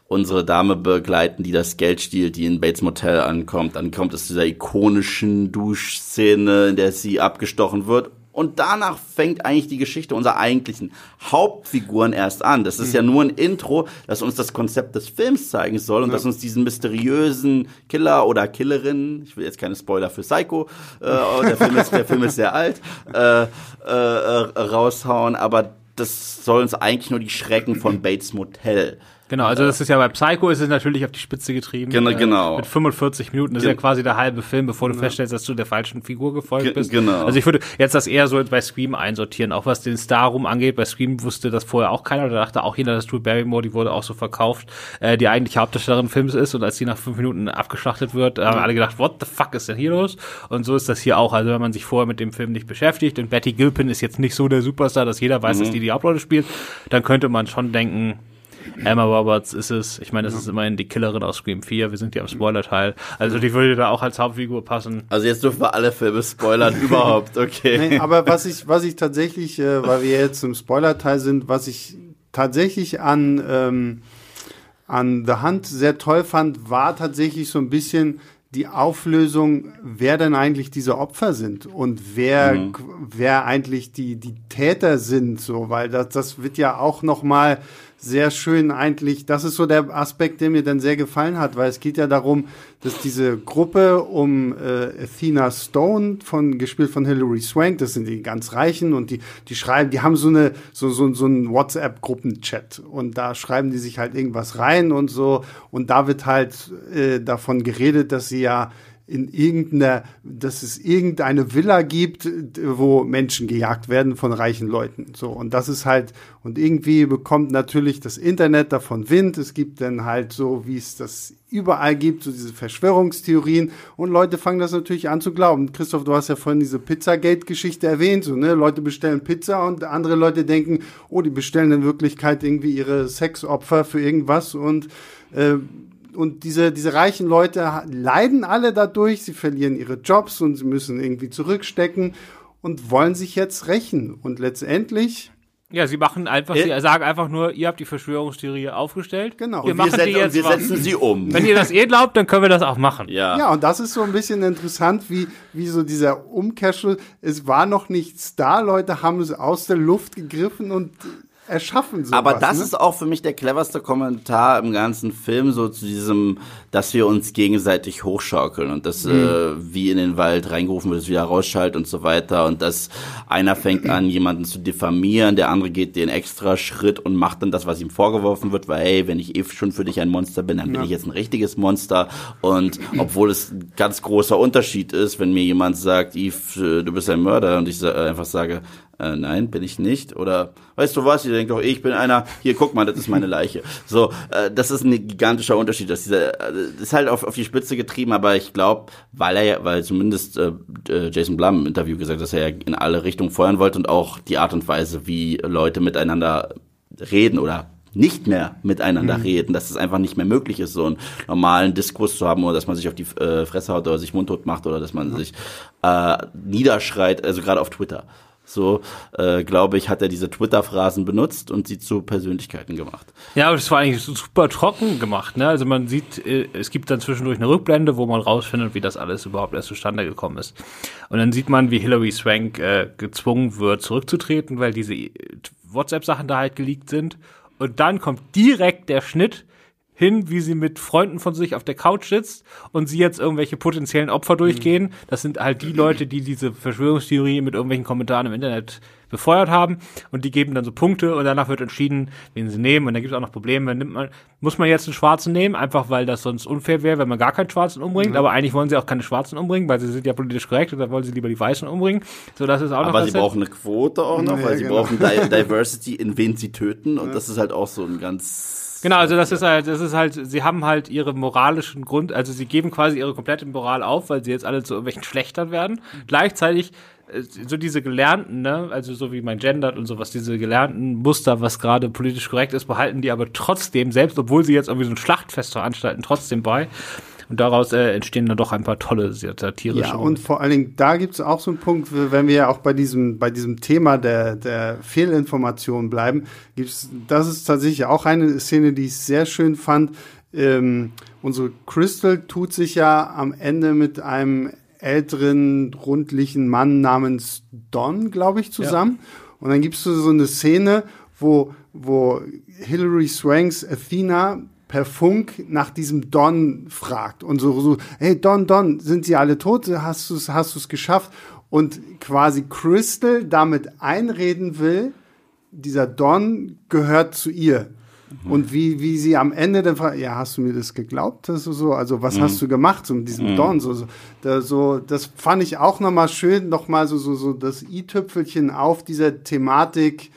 unsere Dame begleiten, die das Geld stiehlt, die in Bates Motel ankommt. Dann kommt es zu dieser ikonischen Duschszene, in der sie abgestochen wird. Und danach fängt eigentlich die Geschichte unserer eigentlichen Hauptfiguren erst an. Das ist mhm. ja nur ein Intro, das uns das Konzept des Films zeigen soll und ja. das uns diesen mysteriösen Killer oder Killerin, ich will jetzt keine Spoiler für Psycho, äh, der, Film ist, der Film ist sehr alt, äh, äh, äh, raushauen, aber das soll uns eigentlich nur die Schrecken von Bates Motel Genau, also das ist ja bei Psycho ist es natürlich auf die Spitze getrieben. Genau, genau. Mit 45 Minuten, das Gen ist ja quasi der halbe Film, bevor du ja. feststellst, dass du der falschen Figur gefolgt Ge bist. Genau. Also ich würde jetzt das eher so bei Scream einsortieren, auch was den Star rum angeht. Bei Scream wusste das vorher auch keiner, da dachte auch jeder, dass Drew Barrymore, die wurde auch so verkauft, äh, die eigentliche Hauptdarstellerin des Films ist und als die nach fünf Minuten abgeschlachtet wird, haben alle gedacht, what the fuck ist denn hier los? Und so ist das hier auch. Also wenn man sich vorher mit dem Film nicht beschäftigt und Betty Gilpin ist jetzt nicht so der Superstar, dass jeder weiß, mhm. dass die die Hauptrolle spielt, dann könnte man schon denken, Emma Roberts ist es. Ich meine, das ist immerhin die Killerin aus Scream 4. Wir sind ja im Spoiler-Teil. Also die würde da auch als Hauptfigur passen. Also jetzt dürfen wir alle Filme spoilern überhaupt, okay. Nee, aber was ich, was ich tatsächlich, äh, weil wir jetzt im Spoiler-Teil sind, was ich tatsächlich an, ähm, an The Hunt sehr toll fand, war tatsächlich so ein bisschen die Auflösung, wer denn eigentlich diese Opfer sind und wer, mhm. wer eigentlich die, die Täter sind, so, weil das, das wird ja auch noch mal sehr schön eigentlich, das ist so der Aspekt, der mir dann sehr gefallen hat, weil es geht ja darum, dass diese Gruppe um äh, Athena Stone, von, gespielt von Hilary Swank, das sind die ganz Reichen und die, die schreiben, die haben so eine, so, so, so einen WhatsApp-Gruppenchat und da schreiben die sich halt irgendwas rein und so. Und da wird halt äh, davon geredet, dass sie ja in irgendeiner, dass es irgendeine Villa gibt, wo Menschen gejagt werden von reichen Leuten. So. Und das ist halt, und irgendwie bekommt natürlich das Internet davon Wind. Es gibt dann halt so, wie es das überall gibt, so diese Verschwörungstheorien. Und Leute fangen das natürlich an zu glauben. Christoph, du hast ja vorhin diese Pizzagate-Geschichte erwähnt. So, ne? Leute bestellen Pizza und andere Leute denken, oh, die bestellen in Wirklichkeit irgendwie ihre Sexopfer für irgendwas und äh, und diese, diese reichen Leute leiden alle dadurch, sie verlieren ihre Jobs und sie müssen irgendwie zurückstecken und wollen sich jetzt rächen. Und letztendlich. Ja, sie machen einfach, äh, sie sagen einfach nur, ihr habt die Verschwörungstheorie aufgestellt. Genau. Wir, machen wir, setzen, die jetzt wir setzen sie um. Wenn ihr das eh glaubt, dann können wir das auch machen. Ja. Ja, und das ist so ein bisschen interessant, wie, wie so dieser Umkehrschluss. Es war noch nichts da, Leute haben es aus der Luft gegriffen und erschaffen. Sowas, Aber das ne? ist auch für mich der cleverste Kommentar im ganzen Film, so zu diesem, dass wir uns gegenseitig hochschaukeln und dass mhm. äh, wie in den Wald reingerufen wird, es wieder rausschaltet und so weiter und dass einer fängt an, jemanden zu diffamieren, der andere geht den extra Schritt und macht dann das, was ihm vorgeworfen wird, weil hey, wenn ich eh schon für dich ein Monster bin, dann bin ja. ich jetzt ein richtiges Monster und obwohl es ein ganz großer Unterschied ist, wenn mir jemand sagt, Yves, du bist ein Mörder und ich einfach sage, äh, nein, bin ich nicht. Oder weißt du was, ihr denkt doch, ich bin einer, hier guck mal, das ist meine Leiche. So, äh, das ist ein gigantischer Unterschied. Dass dieser, äh, das ist halt auf, auf die Spitze getrieben, aber ich glaube, weil er ja, weil zumindest äh, äh, Jason Blum im Interview gesagt hat, dass er ja in alle Richtungen feuern wollte und auch die Art und Weise, wie Leute miteinander reden oder nicht mehr miteinander mhm. reden, dass es einfach nicht mehr möglich ist, so einen normalen Diskurs zu haben oder dass man sich auf die äh, Fresse haut oder sich mundtot macht oder dass man mhm. sich äh, niederschreit, also gerade auf Twitter. So, äh, glaube ich, hat er diese Twitter-Phrasen benutzt und sie zu Persönlichkeiten gemacht. Ja, aber das war eigentlich super trocken gemacht. Ne? Also man sieht, äh, es gibt dann zwischendurch eine Rückblende, wo man rausfindet, wie das alles überhaupt erst zustande gekommen ist. Und dann sieht man, wie Hilary Swank äh, gezwungen wird, zurückzutreten, weil diese WhatsApp-Sachen da halt geleakt sind. Und dann kommt direkt der Schnitt hin, wie sie mit Freunden von sich auf der Couch sitzt und sie jetzt irgendwelche potenziellen Opfer durchgehen. Mhm. Das sind halt die Leute, die diese Verschwörungstheorie mit irgendwelchen Kommentaren im Internet befeuert haben und die geben dann so Punkte und danach wird entschieden, wen sie nehmen und dann gibt es auch noch Probleme. Nimmt man, muss man jetzt einen Schwarzen nehmen, einfach weil das sonst unfair wäre, wenn man gar keinen Schwarzen umbringt, ja. aber eigentlich wollen sie auch keine Schwarzen umbringen, weil sie sind ja politisch korrekt und dann wollen sie lieber die Weißen umbringen. So, das ist auch aber noch sie brauchen eine Quote auch noch, ja, weil sie genau. brauchen Diversity, in wen sie töten und ja. das ist halt auch so ein ganz Genau, also das ist halt, das ist halt, sie haben halt ihre moralischen Grund, also sie geben quasi ihre komplette Moral auf, weil sie jetzt alle zu irgendwelchen Schlechtern werden. Gleichzeitig äh, so diese gelernten, ne, also so wie mein Gendert und sowas, diese gelernten Muster, was gerade politisch korrekt ist, behalten die aber trotzdem, selbst obwohl sie jetzt irgendwie so ein Schlachtfest veranstalten, trotzdem bei. Und daraus äh, entstehen dann doch ein paar tolle satirische. Ja, und vor allen Dingen, da gibt es auch so einen Punkt, wenn wir ja auch bei diesem, bei diesem Thema der, der Fehlinformation bleiben, gibt's, das ist tatsächlich auch eine Szene, die ich sehr schön fand. Ähm, unsere Crystal tut sich ja am Ende mit einem älteren, rundlichen Mann namens Don, glaube ich, zusammen. Ja. Und dann gibst du so eine Szene, wo, wo Hilary Swanks Athena per Funk nach diesem Don fragt und so, so hey Don, Don, sind sie alle tot? Hast du es hast du's geschafft? Und quasi Crystal damit einreden will, dieser Don gehört zu ihr. Mhm. Und wie, wie sie am Ende dann fragt, ja, hast du mir das geglaubt? Das so, also was mhm. hast du gemacht so mit diesem mhm. Don? So, so, da, so, das fand ich auch nochmal schön, nochmal so, so, so das i-Tüpfelchen auf dieser Thematik,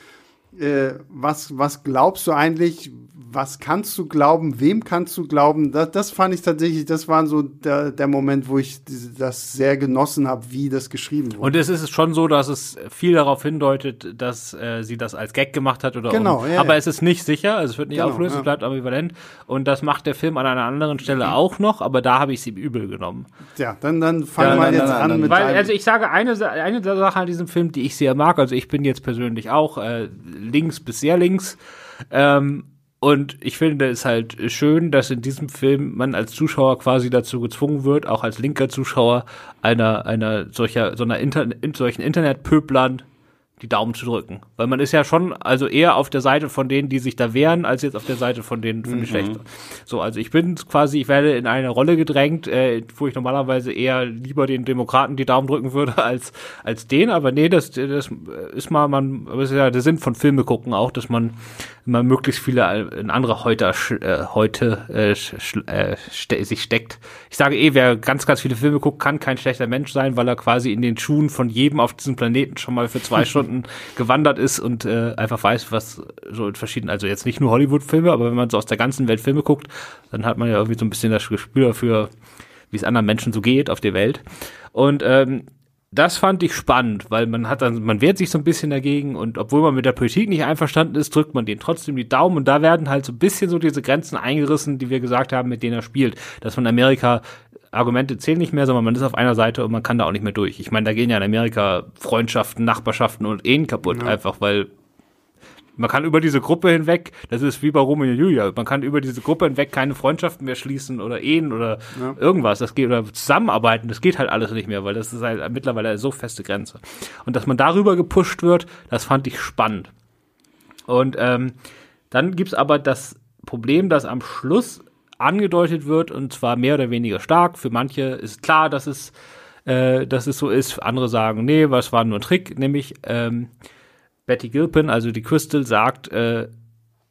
äh, was, was glaubst du eigentlich, was kannst du glauben, wem kannst du glauben, das, das fand ich tatsächlich, das war so der, der Moment, wo ich das sehr genossen habe, wie das geschrieben wurde. Und es ist schon so, dass es viel darauf hindeutet, dass äh, sie das als Gag gemacht hat oder genau, um, ja, aber ja. es ist nicht sicher, also es wird nicht genau, auflöst, ja. es bleibt ambivalent und das macht der Film an einer anderen Stelle mhm. auch noch, aber da habe ich sie übel genommen. Ja, dann dann fangen wir jetzt an mit weil, also ich sage eine eine Sache an diesem Film, die ich sehr mag, also ich bin jetzt persönlich auch äh, links bis sehr links ähm, und ich finde es halt schön, dass in diesem Film man als Zuschauer quasi dazu gezwungen wird, auch als linker Zuschauer einer, einer solcher, so einer Inter solchen Internetpöblern die Daumen zu drücken. Weil man ist ja schon also eher auf der Seite von denen, die sich da wehren, als jetzt auf der Seite von denen von mhm. Geschlechter. So, also ich bin quasi, ich werde in eine Rolle gedrängt, äh, wo ich normalerweise eher lieber den Demokraten die Daumen drücken würde als als den, aber nee, das das ist mal man, aber ist ja der Sinn von Filme gucken auch, dass man immer möglichst viele in andere Häuter äh, heute äh, äh, ste sich steckt. Ich sage eh, wer ganz ganz viele Filme guckt, kann kein schlechter Mensch sein, weil er quasi in den Schuhen von jedem auf diesem Planeten schon mal für zwei Stunden Stunden gewandert ist und äh, einfach weiß, was so in verschiedenen, also jetzt nicht nur Hollywood-Filme, aber wenn man so aus der ganzen Welt Filme guckt, dann hat man ja irgendwie so ein bisschen das Gespür dafür, wie es anderen Menschen so geht auf der Welt. Und ähm, das fand ich spannend, weil man hat dann, man wehrt sich so ein bisschen dagegen und obwohl man mit der Politik nicht einverstanden ist, drückt man denen trotzdem die Daumen und da werden halt so ein bisschen so diese Grenzen eingerissen, die wir gesagt haben, mit denen er spielt. Dass man Amerika Argumente zählen nicht mehr, sondern man ist auf einer Seite und man kann da auch nicht mehr durch. Ich meine, da gehen ja in Amerika Freundschaften, Nachbarschaften und Ehen kaputt, ja. einfach weil man kann über diese Gruppe hinweg, das ist wie bei Romeo und Julia, man kann über diese Gruppe hinweg keine Freundschaften mehr schließen oder Ehen oder ja. irgendwas, das geht, oder zusammenarbeiten, das geht halt alles nicht mehr, weil das ist halt mittlerweile eine so feste Grenze. Und dass man darüber gepusht wird, das fand ich spannend. Und ähm, dann gibt's aber das Problem, dass am Schluss angedeutet wird und zwar mehr oder weniger stark. Für manche ist klar, dass es, äh, dass es so ist. Andere sagen, nee, was war nur ein Trick, nämlich ähm, Betty Gilpin, also die Crystal, sagt, äh,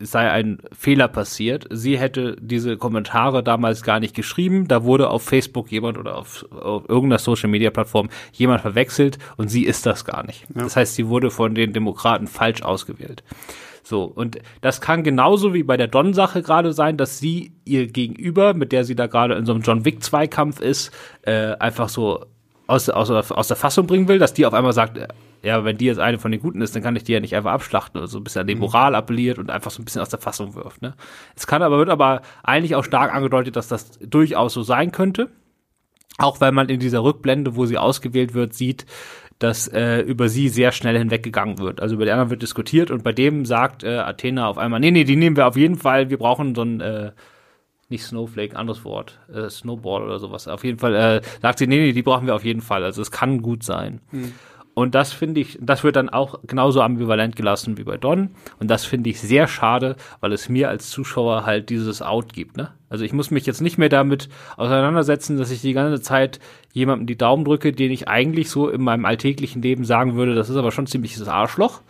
es sei ein Fehler passiert. Sie hätte diese Kommentare damals gar nicht geschrieben. Da wurde auf Facebook jemand oder auf, auf irgendeiner Social Media Plattform jemand verwechselt und sie ist das gar nicht. Ja. Das heißt, sie wurde von den Demokraten falsch ausgewählt. So, und das kann genauso wie bei der Don-Sache gerade sein, dass sie ihr Gegenüber, mit der sie da gerade in so einem John Wick-Zweikampf ist, äh, einfach so aus, aus, aus der Fassung bringen will, dass die auf einmal sagt, ja, wenn die jetzt eine von den Guten ist, dann kann ich die ja nicht einfach abschlachten oder so ein bisschen an die mhm. Moral appelliert und einfach so ein bisschen aus der Fassung wirft. Ne? Es kann aber, wird aber eigentlich auch stark angedeutet, dass das durchaus so sein könnte. Auch weil man in dieser Rückblende, wo sie ausgewählt wird, sieht, dass äh, über sie sehr schnell hinweggegangen wird. Also über die anderen wird diskutiert und bei dem sagt äh, Athena auf einmal, nee, nee, die nehmen wir auf jeden Fall, wir brauchen so ein, äh, nicht Snowflake, anderes Wort, äh, Snowball oder sowas. Auf jeden Fall äh, sagt sie, nee, nee, die brauchen wir auf jeden Fall. Also es kann gut sein. Hm. Und das finde ich, das wird dann auch genauso ambivalent gelassen wie bei Don. Und das finde ich sehr schade, weil es mir als Zuschauer halt dieses Out gibt. Ne? Also ich muss mich jetzt nicht mehr damit auseinandersetzen, dass ich die ganze Zeit jemandem die Daumen drücke, den ich eigentlich so in meinem alltäglichen Leben sagen würde, das ist aber schon ziemliches Arschloch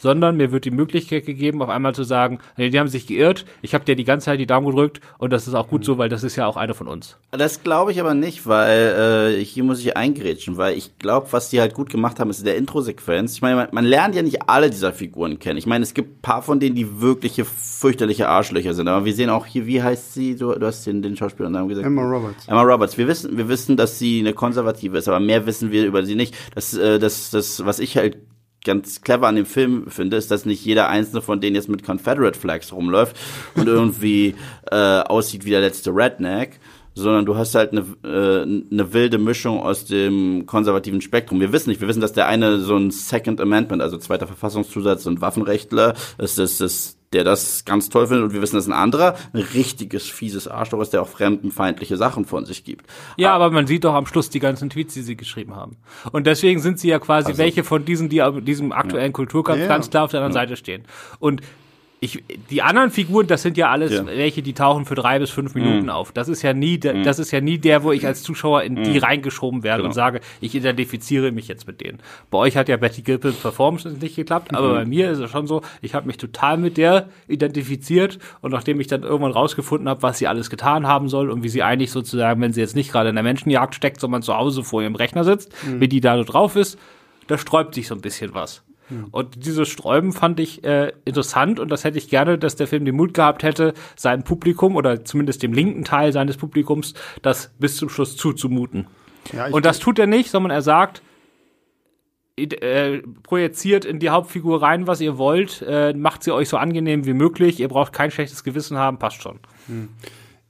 sondern mir wird die Möglichkeit gegeben, auf einmal zu sagen, nee, die haben sich geirrt, ich habe dir die ganze Zeit die Daumen gedrückt und das ist auch gut so, weil das ist ja auch eine von uns. Das glaube ich aber nicht, weil äh, hier muss ich eingrätschen, weil ich glaube, was die halt gut gemacht haben, ist in der Intro-Sequenz. Ich meine, man, man, lernt ja nicht alle dieser Figuren kennen. Ich meine, es gibt ein paar von denen, die wirkliche fürchterliche Arschlöcher sind, aber wir sehen auch hier, wie heißt sie, du, du hast den, den Schauspielernamen gesagt. Emma Roberts. Emma Roberts. Wir wissen, wir wissen, dass sie eine Konservative ist, aber mehr wissen wir über sie nicht. Das, äh, das, das, was ich halt ganz clever an dem Film finde, ist, dass nicht jeder einzelne von denen jetzt mit Confederate Flags rumläuft und irgendwie äh, aussieht wie der letzte Redneck, sondern du hast halt eine, äh, eine wilde Mischung aus dem konservativen Spektrum. Wir wissen nicht, wir wissen, dass der eine so ein Second Amendment, also zweiter Verfassungszusatz und Waffenrechtler ist, ist, ist der das ganz toll findet und wir wissen, dass ein anderer ein richtiges fieses Arschloch ist, der auch fremdenfeindliche Sachen von sich gibt. Ja, aber, aber man sieht doch am Schluss die ganzen Tweets, die sie geschrieben haben. Und deswegen sind sie ja quasi also, welche von diesen, die diesem aktuellen ja. Kulturkampf ja, ganz klar auf der anderen ja. Seite stehen. Und ich, die anderen Figuren, das sind ja alles ja. welche, die tauchen für drei bis fünf Minuten mhm. auf. Das ist ja nie, mhm. das ist ja nie der, wo ich als Zuschauer in die mhm. reingeschoben werde genau. und sage, ich identifiziere mich jetzt mit denen. Bei euch hat ja Betty Gilpins Performance nicht geklappt, aber mhm. bei mir ist es schon so, ich habe mich total mit der identifiziert und nachdem ich dann irgendwann rausgefunden habe, was sie alles getan haben soll und wie sie eigentlich sozusagen, wenn sie jetzt nicht gerade in der Menschenjagd steckt, sondern zu Hause vor ihrem Rechner sitzt, mhm. wie die da so drauf ist, da sträubt sich so ein bisschen was. Hm. Und dieses Sträuben fand ich äh, interessant und das hätte ich gerne, dass der Film den Mut gehabt hätte, seinem Publikum oder zumindest dem linken Teil seines Publikums das bis zum Schluss zuzumuten. Ja, und das tut er nicht, sondern er sagt, äh, projiziert in die Hauptfigur rein, was ihr wollt, äh, macht sie euch so angenehm wie möglich, ihr braucht kein schlechtes Gewissen haben, passt schon. Hm.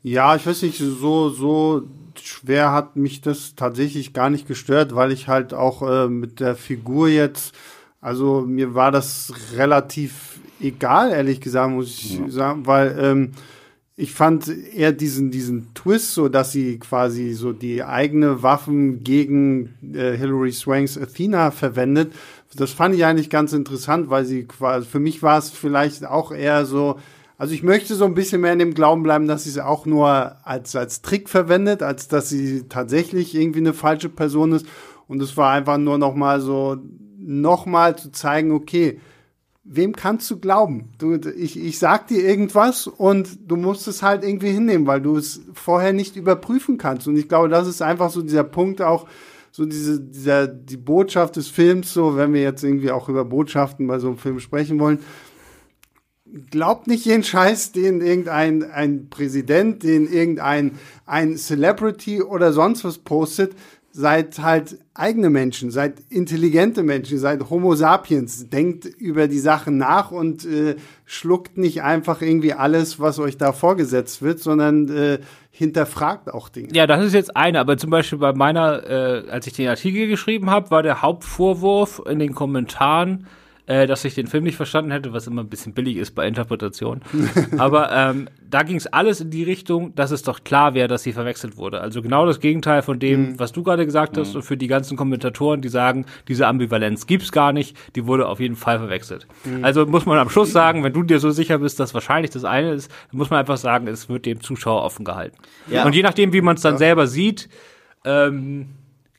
Ja, ich weiß nicht, so, so schwer hat mich das tatsächlich gar nicht gestört, weil ich halt auch äh, mit der Figur jetzt also mir war das relativ egal, ehrlich gesagt, muss ich ja. sagen, weil ähm, ich fand eher diesen, diesen Twist, so dass sie quasi so die eigene Waffen gegen äh, Hilary Swanks Athena verwendet. Das fand ich eigentlich ganz interessant, weil sie quasi, für mich war es vielleicht auch eher so, also ich möchte so ein bisschen mehr in dem Glauben bleiben, dass sie es auch nur als, als Trick verwendet, als dass sie tatsächlich irgendwie eine falsche Person ist. Und es war einfach nur noch mal so nochmal zu zeigen, okay, wem kannst du glauben? Du, ich, ich sag dir irgendwas und du musst es halt irgendwie hinnehmen, weil du es vorher nicht überprüfen kannst. Und ich glaube, das ist einfach so dieser Punkt auch, so diese, dieser, die Botschaft des Films, so, wenn wir jetzt irgendwie auch über Botschaften bei so einem Film sprechen wollen. Glaubt nicht jeden Scheiß, den irgendein ein Präsident, den irgendein ein Celebrity oder sonst was postet, seid halt eigene Menschen, seid intelligente Menschen, seid Homo sapiens, denkt über die Sachen nach und äh, schluckt nicht einfach irgendwie alles, was euch da vorgesetzt wird, sondern äh, hinterfragt auch Dinge. Ja, das ist jetzt eine, aber zum Beispiel bei meiner, äh, als ich den Artikel geschrieben habe, war der Hauptvorwurf in den Kommentaren, äh, dass ich den Film nicht verstanden hätte, was immer ein bisschen billig ist bei Interpretation. Aber ähm, da ging es alles in die Richtung, dass es doch klar wäre, dass sie verwechselt wurde. Also genau das Gegenteil von dem, mhm. was du gerade gesagt hast, mhm. und für die ganzen Kommentatoren, die sagen, diese Ambivalenz gibt's gar nicht, die wurde auf jeden Fall verwechselt. Mhm. Also muss man am Schluss sagen, wenn du dir so sicher bist, dass wahrscheinlich das eine ist, dann muss man einfach sagen, es wird dem Zuschauer offen gehalten. Ja. Und je nachdem, wie man es dann ja. selber sieht, ähm,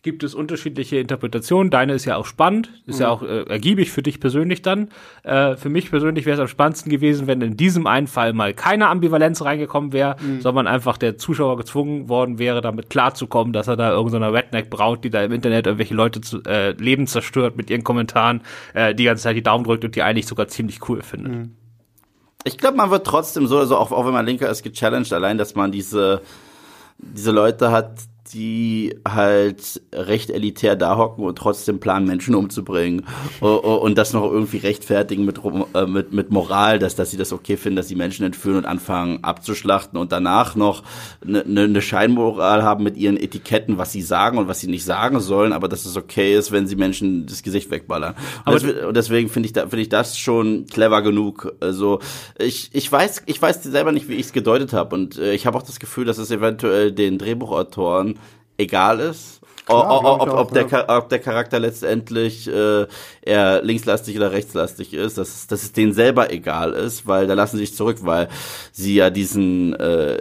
gibt es unterschiedliche Interpretationen. Deine ist ja auch spannend, ist mhm. ja auch äh, ergiebig für dich persönlich dann. Äh, für mich persönlich wäre es am spannendsten gewesen, wenn in diesem einen Fall mal keine Ambivalenz reingekommen wäre, mhm. sondern einfach der Zuschauer gezwungen worden wäre, damit klarzukommen, dass er da irgendeiner Redneck braut, die da im Internet irgendwelche Leute zu, äh, Leben zerstört mit ihren Kommentaren, äh, die ganze Zeit die Daumen drückt und die eigentlich sogar ziemlich cool findet. Mhm. Ich glaube, man wird trotzdem so, also auch, auch wenn man linker ist, gechallenged, allein, dass man diese diese Leute hat, die halt recht elitär da hocken und trotzdem planen, Menschen umzubringen und das noch irgendwie rechtfertigen mit, äh, mit, mit Moral, dass, dass sie das okay finden, dass sie Menschen entführen und anfangen abzuschlachten und danach noch eine, eine Scheinmoral haben mit ihren Etiketten, was sie sagen und was sie nicht sagen sollen, aber dass es okay ist, wenn sie Menschen das Gesicht wegballern. Und, das, und deswegen finde ich, da, finde ich das schon clever genug. Also ich, ich weiß, ich weiß selber nicht, wie ich es gedeutet habe und äh, ich habe auch das Gefühl, dass es eventuell den Drehbuchautoren egal ist. Klar, ob, ob, ob, der, ob der Charakter letztendlich äh, eher linkslastig oder rechtslastig ist, dass, dass es denen selber egal ist, weil da lassen sie sich zurück, weil sie ja diesen äh,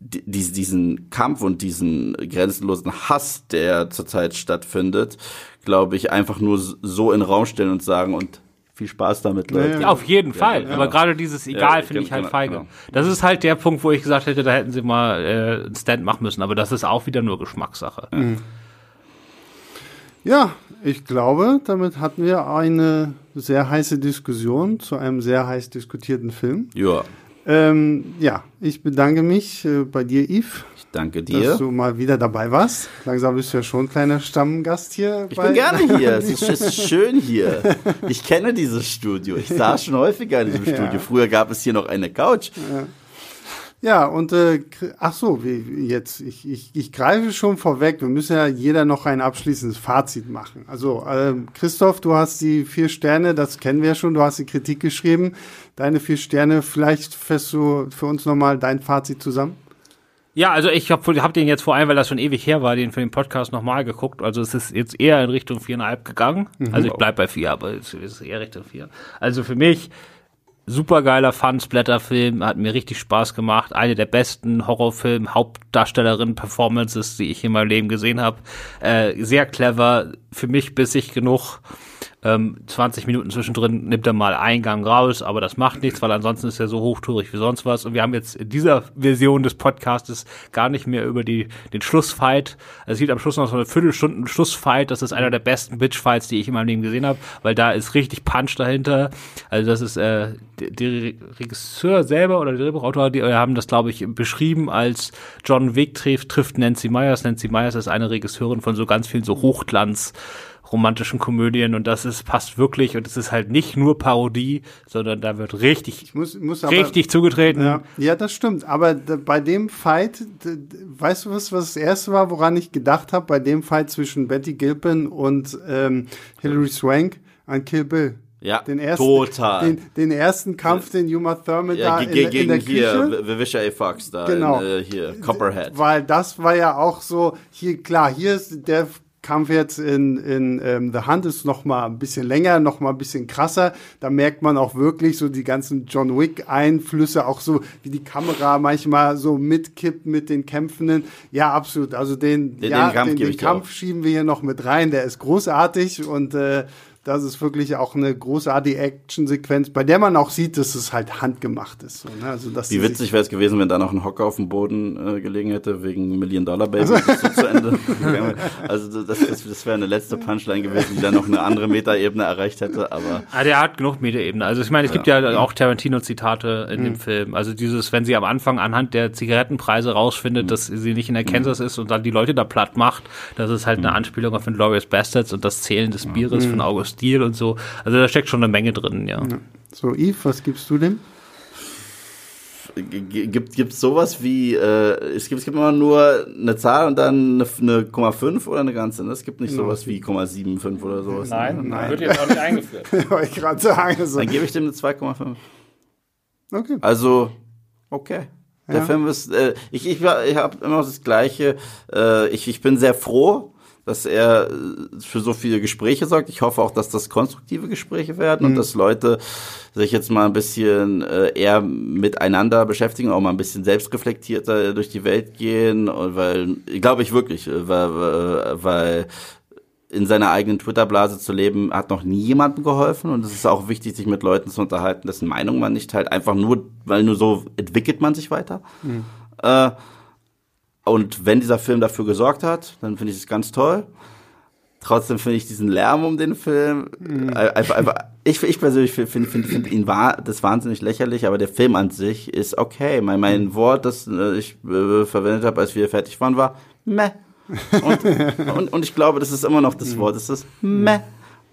diesen, diesen Kampf und diesen grenzenlosen Hass, der zurzeit stattfindet, glaube ich, einfach nur so in den Raum stellen und sagen und viel Spaß damit, Leute. Ja, auf jeden Fall. Ja, Aber gerade dieses Egal ja, finde ich halt genau, feige. Genau. Das ist halt der Punkt, wo ich gesagt hätte, da hätten sie mal äh, einen Stand machen müssen. Aber das ist auch wieder nur Geschmackssache. Mhm. Ja, ich glaube, damit hatten wir eine sehr heiße Diskussion zu einem sehr heiß diskutierten Film. Ja. Ähm, ja, ich bedanke mich äh, bei dir, Yves. Danke dir. Dass du mal wieder dabei warst. Langsam bist du ja schon ein kleiner Stammgast hier. Ich bin gerne hier. es, ist, es ist, schön hier. Ich kenne dieses Studio. Ich saß schon häufiger in diesem Studio. Ja. Früher gab es hier noch eine Couch. Ja. Ja, und äh, ach so, wie jetzt, ich, ich, ich greife schon vorweg, wir müssen ja jeder noch ein abschließendes Fazit machen. Also, äh, Christoph, du hast die vier Sterne, das kennen wir ja schon, du hast die Kritik geschrieben. Deine vier Sterne, vielleicht fährst du für uns nochmal dein Fazit zusammen? Ja, also ich habe hab den jetzt vor allem, weil das schon ewig her war, den für den Podcast nochmal geguckt. Also es ist jetzt eher in Richtung viereinhalb gegangen. Mhm. Also ich bleib bei vier, aber es ist eher Richtung vier. Also für mich supergeiler Fun-Splatter-Film, hat mir richtig Spaß gemacht. Eine der besten Horrorfilm-Hauptdarstellerinnen-Performances, die ich in meinem Leben gesehen habe. Äh, sehr clever, für mich bissig genug. Ähm, 20 Minuten zwischendrin nimmt er mal Eingang raus, aber das macht nichts, weil ansonsten ist er so hochtourig wie sonst was. Und wir haben jetzt in dieser Version des Podcastes gar nicht mehr über die, den Schlussfight. Es gibt am Schluss noch so eine Viertelstunde Schlussfight. Das ist einer der besten Bitchfights, die ich in meinem Leben gesehen habe, weil da ist richtig Punch dahinter. Also das ist äh, der Regisseur selber oder der Drehbuchautor, die haben das, glaube ich, beschrieben als John Wick trifft, trifft Nancy Myers. Nancy Myers ist eine Regisseurin von so ganz vielen so Hochglanz romantischen Komödien und das ist passt wirklich und es ist halt nicht nur Parodie, sondern da wird richtig muss, muss aber, richtig zugetreten. Ja, ja, das stimmt, aber bei dem Fight, weißt du was, was das erste war, woran ich gedacht habe, bei dem Fight zwischen Betty Gilpin und ähm, Hilary Swank an Kill Bill. Ja, den ersten, total. Den, den ersten Kampf, den Uma Thurman ja, da in, gegen in der Küche. hier, Vivisha A. Fox da, genau. In, äh, hier, Copperhead. Weil das war ja auch so, hier, klar, hier ist der Kampf jetzt in, in ähm, The Hunt ist noch mal ein bisschen länger, noch mal ein bisschen krasser. Da merkt man auch wirklich so die ganzen John Wick Einflüsse, auch so wie die Kamera manchmal so mitkippt mit den Kämpfenden. Ja, absolut. Also den, den, ja, den Kampf, den, den Kampf schieben wir hier noch mit rein. Der ist großartig und äh, das ist wirklich auch eine großartige Actionsequenz, bei der man auch sieht, dass es halt handgemacht ist. So, ne? also, dass Wie witzig wäre es gewesen, wenn da noch ein Hocker auf dem Boden äh, gelegen hätte, wegen Million Dollar Baby also, so zu Ende. also das, das, das wäre eine letzte Punchline gewesen, die dann noch eine andere Metaebene erreicht hätte, aber. Ah, der hat genug Metaebene. Also ich meine, es gibt ja, ja auch Tarantino-Zitate in mhm. dem Film. Also dieses, wenn sie am Anfang anhand der Zigarettenpreise rausfindet, mhm. dass sie nicht in der Kansas mhm. ist und dann die Leute da platt macht, das ist halt eine mhm. Anspielung auf Inglourious Bastards und das Zählen des Bieres von mhm. August Stil und so. Also da steckt schon eine Menge drin, ja. ja. So, Yves, was gibst du dem? Gibt es sowas wie, äh, es, gibt, es gibt immer nur eine Zahl und dann eine, eine 0,5 oder eine ganze? Ne? Es gibt nicht sowas wie 0,75 oder sowas. Nein, ne? nein. wird jetzt auch nicht eingeführt. Ich gerade sagen. So. Dann gebe ich dem eine 2,5. Okay. Also, okay. Der ja. Film ist, äh, ich, ich, ich habe immer das Gleiche. Äh, ich, ich bin sehr froh, dass er äh, für so viele Gespräche sorgt. Ich hoffe auch, dass das konstruktive Gespräche werden mhm. und dass Leute sich jetzt mal ein bisschen äh, eher miteinander beschäftigen, auch mal ein bisschen selbstreflektierter durch die Welt gehen, weil, glaube ich wirklich, äh, weil, weil in seiner eigenen Twitter-Blase zu leben, hat noch nie jemandem geholfen. Und es ist auch wichtig, sich mit Leuten zu unterhalten, dessen Meinung man nicht teilt. Einfach nur, weil nur so entwickelt man sich weiter. Mhm. Äh, und wenn dieser Film dafür gesorgt hat, dann finde ich es ganz toll. Trotzdem finde ich diesen Lärm um den Film mhm. einfach, einfach ich, ich persönlich finde find, find ihn war das wahnsinnig lächerlich, aber der Film an sich ist okay. Mein, mein mhm. Wort, das äh, ich äh, verwendet habe, als wir fertig waren, war meh. Und, und, und, ich glaube, das ist immer noch das mhm. Wort, das ist meh.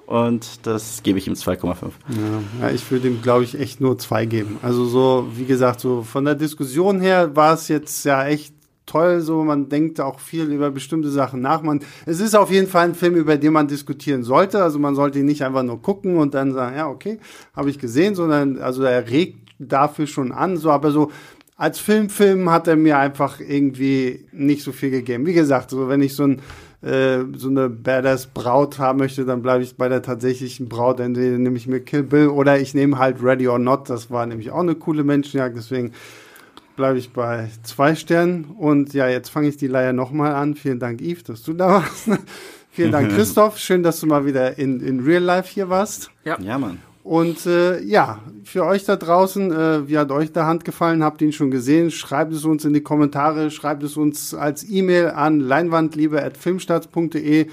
Und das gebe ich ihm 2,5. Ja, ich würde ihm, glaube ich, echt nur 2 geben. Also so, wie gesagt, so von der Diskussion her war es jetzt ja echt toll, so man denkt auch viel über bestimmte Sachen nach. Man, es ist auf jeden Fall ein Film, über den man diskutieren sollte. Also man sollte ihn nicht einfach nur gucken und dann sagen, ja, okay, habe ich gesehen, sondern also er regt dafür schon an. So, aber so als Filmfilm hat er mir einfach irgendwie nicht so viel gegeben. Wie gesagt, so wenn ich so ein äh, so eine Badass Braut haben möchte, dann bleibe ich bei der tatsächlichen Braut. Entweder nehme ich mir Kill Bill oder ich nehme halt Ready or Not. Das war nämlich auch eine coole Menschenjagd. Deswegen bleibe ich bei zwei Sternen. Und ja, jetzt fange ich die Leier nochmal an. Vielen Dank, Yves, dass du da warst. Vielen Dank, Christoph. Schön, dass du mal wieder in, in Real Life hier warst. Ja, ja Mann. Und äh, ja, für euch da draußen, äh, wie hat euch der Hand gefallen? Habt ihr ihn schon gesehen? Schreibt es uns in die Kommentare, schreibt es uns als E-Mail an leinwandliebe.filmstarts.de.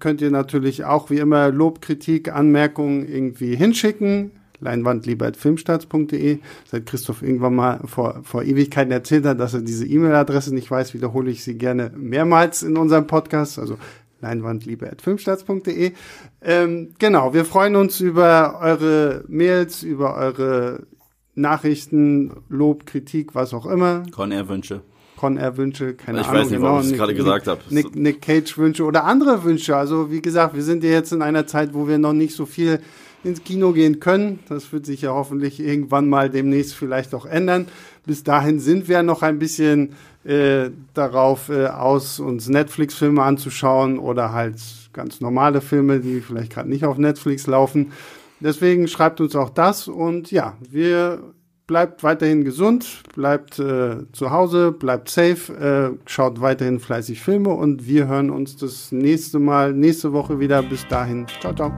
Könnt ihr natürlich auch wie immer Lob, Kritik, Anmerkungen irgendwie hinschicken leinwandlieber.filmstarts.de. Seit Christoph irgendwann mal vor, vor Ewigkeiten erzählt hat, dass er diese E-Mail-Adresse nicht weiß, wiederhole ich sie gerne mehrmals in unserem Podcast. Also leinwandliebe.filmstarts.de. Ähm, genau, wir freuen uns über eure Mails, über eure Nachrichten, Lob, Kritik, was auch immer. Con-Air-Wünsche. Con-Air-Wünsche, keine ich Ahnung. Ich weiß nicht, genau, warum ich es gerade gesagt habe. Nick, Nick Cage-Wünsche oder andere Wünsche. Also wie gesagt, wir sind ja jetzt in einer Zeit, wo wir noch nicht so viel ins Kino gehen können. Das wird sich ja hoffentlich irgendwann mal demnächst vielleicht auch ändern. Bis dahin sind wir noch ein bisschen äh, darauf äh, aus, uns Netflix-Filme anzuschauen oder halt ganz normale Filme, die vielleicht gerade nicht auf Netflix laufen. Deswegen schreibt uns auch das und ja, wir bleibt weiterhin gesund, bleibt äh, zu Hause, bleibt safe, äh, schaut weiterhin fleißig Filme und wir hören uns das nächste Mal, nächste Woche wieder. Bis dahin, ciao, ciao.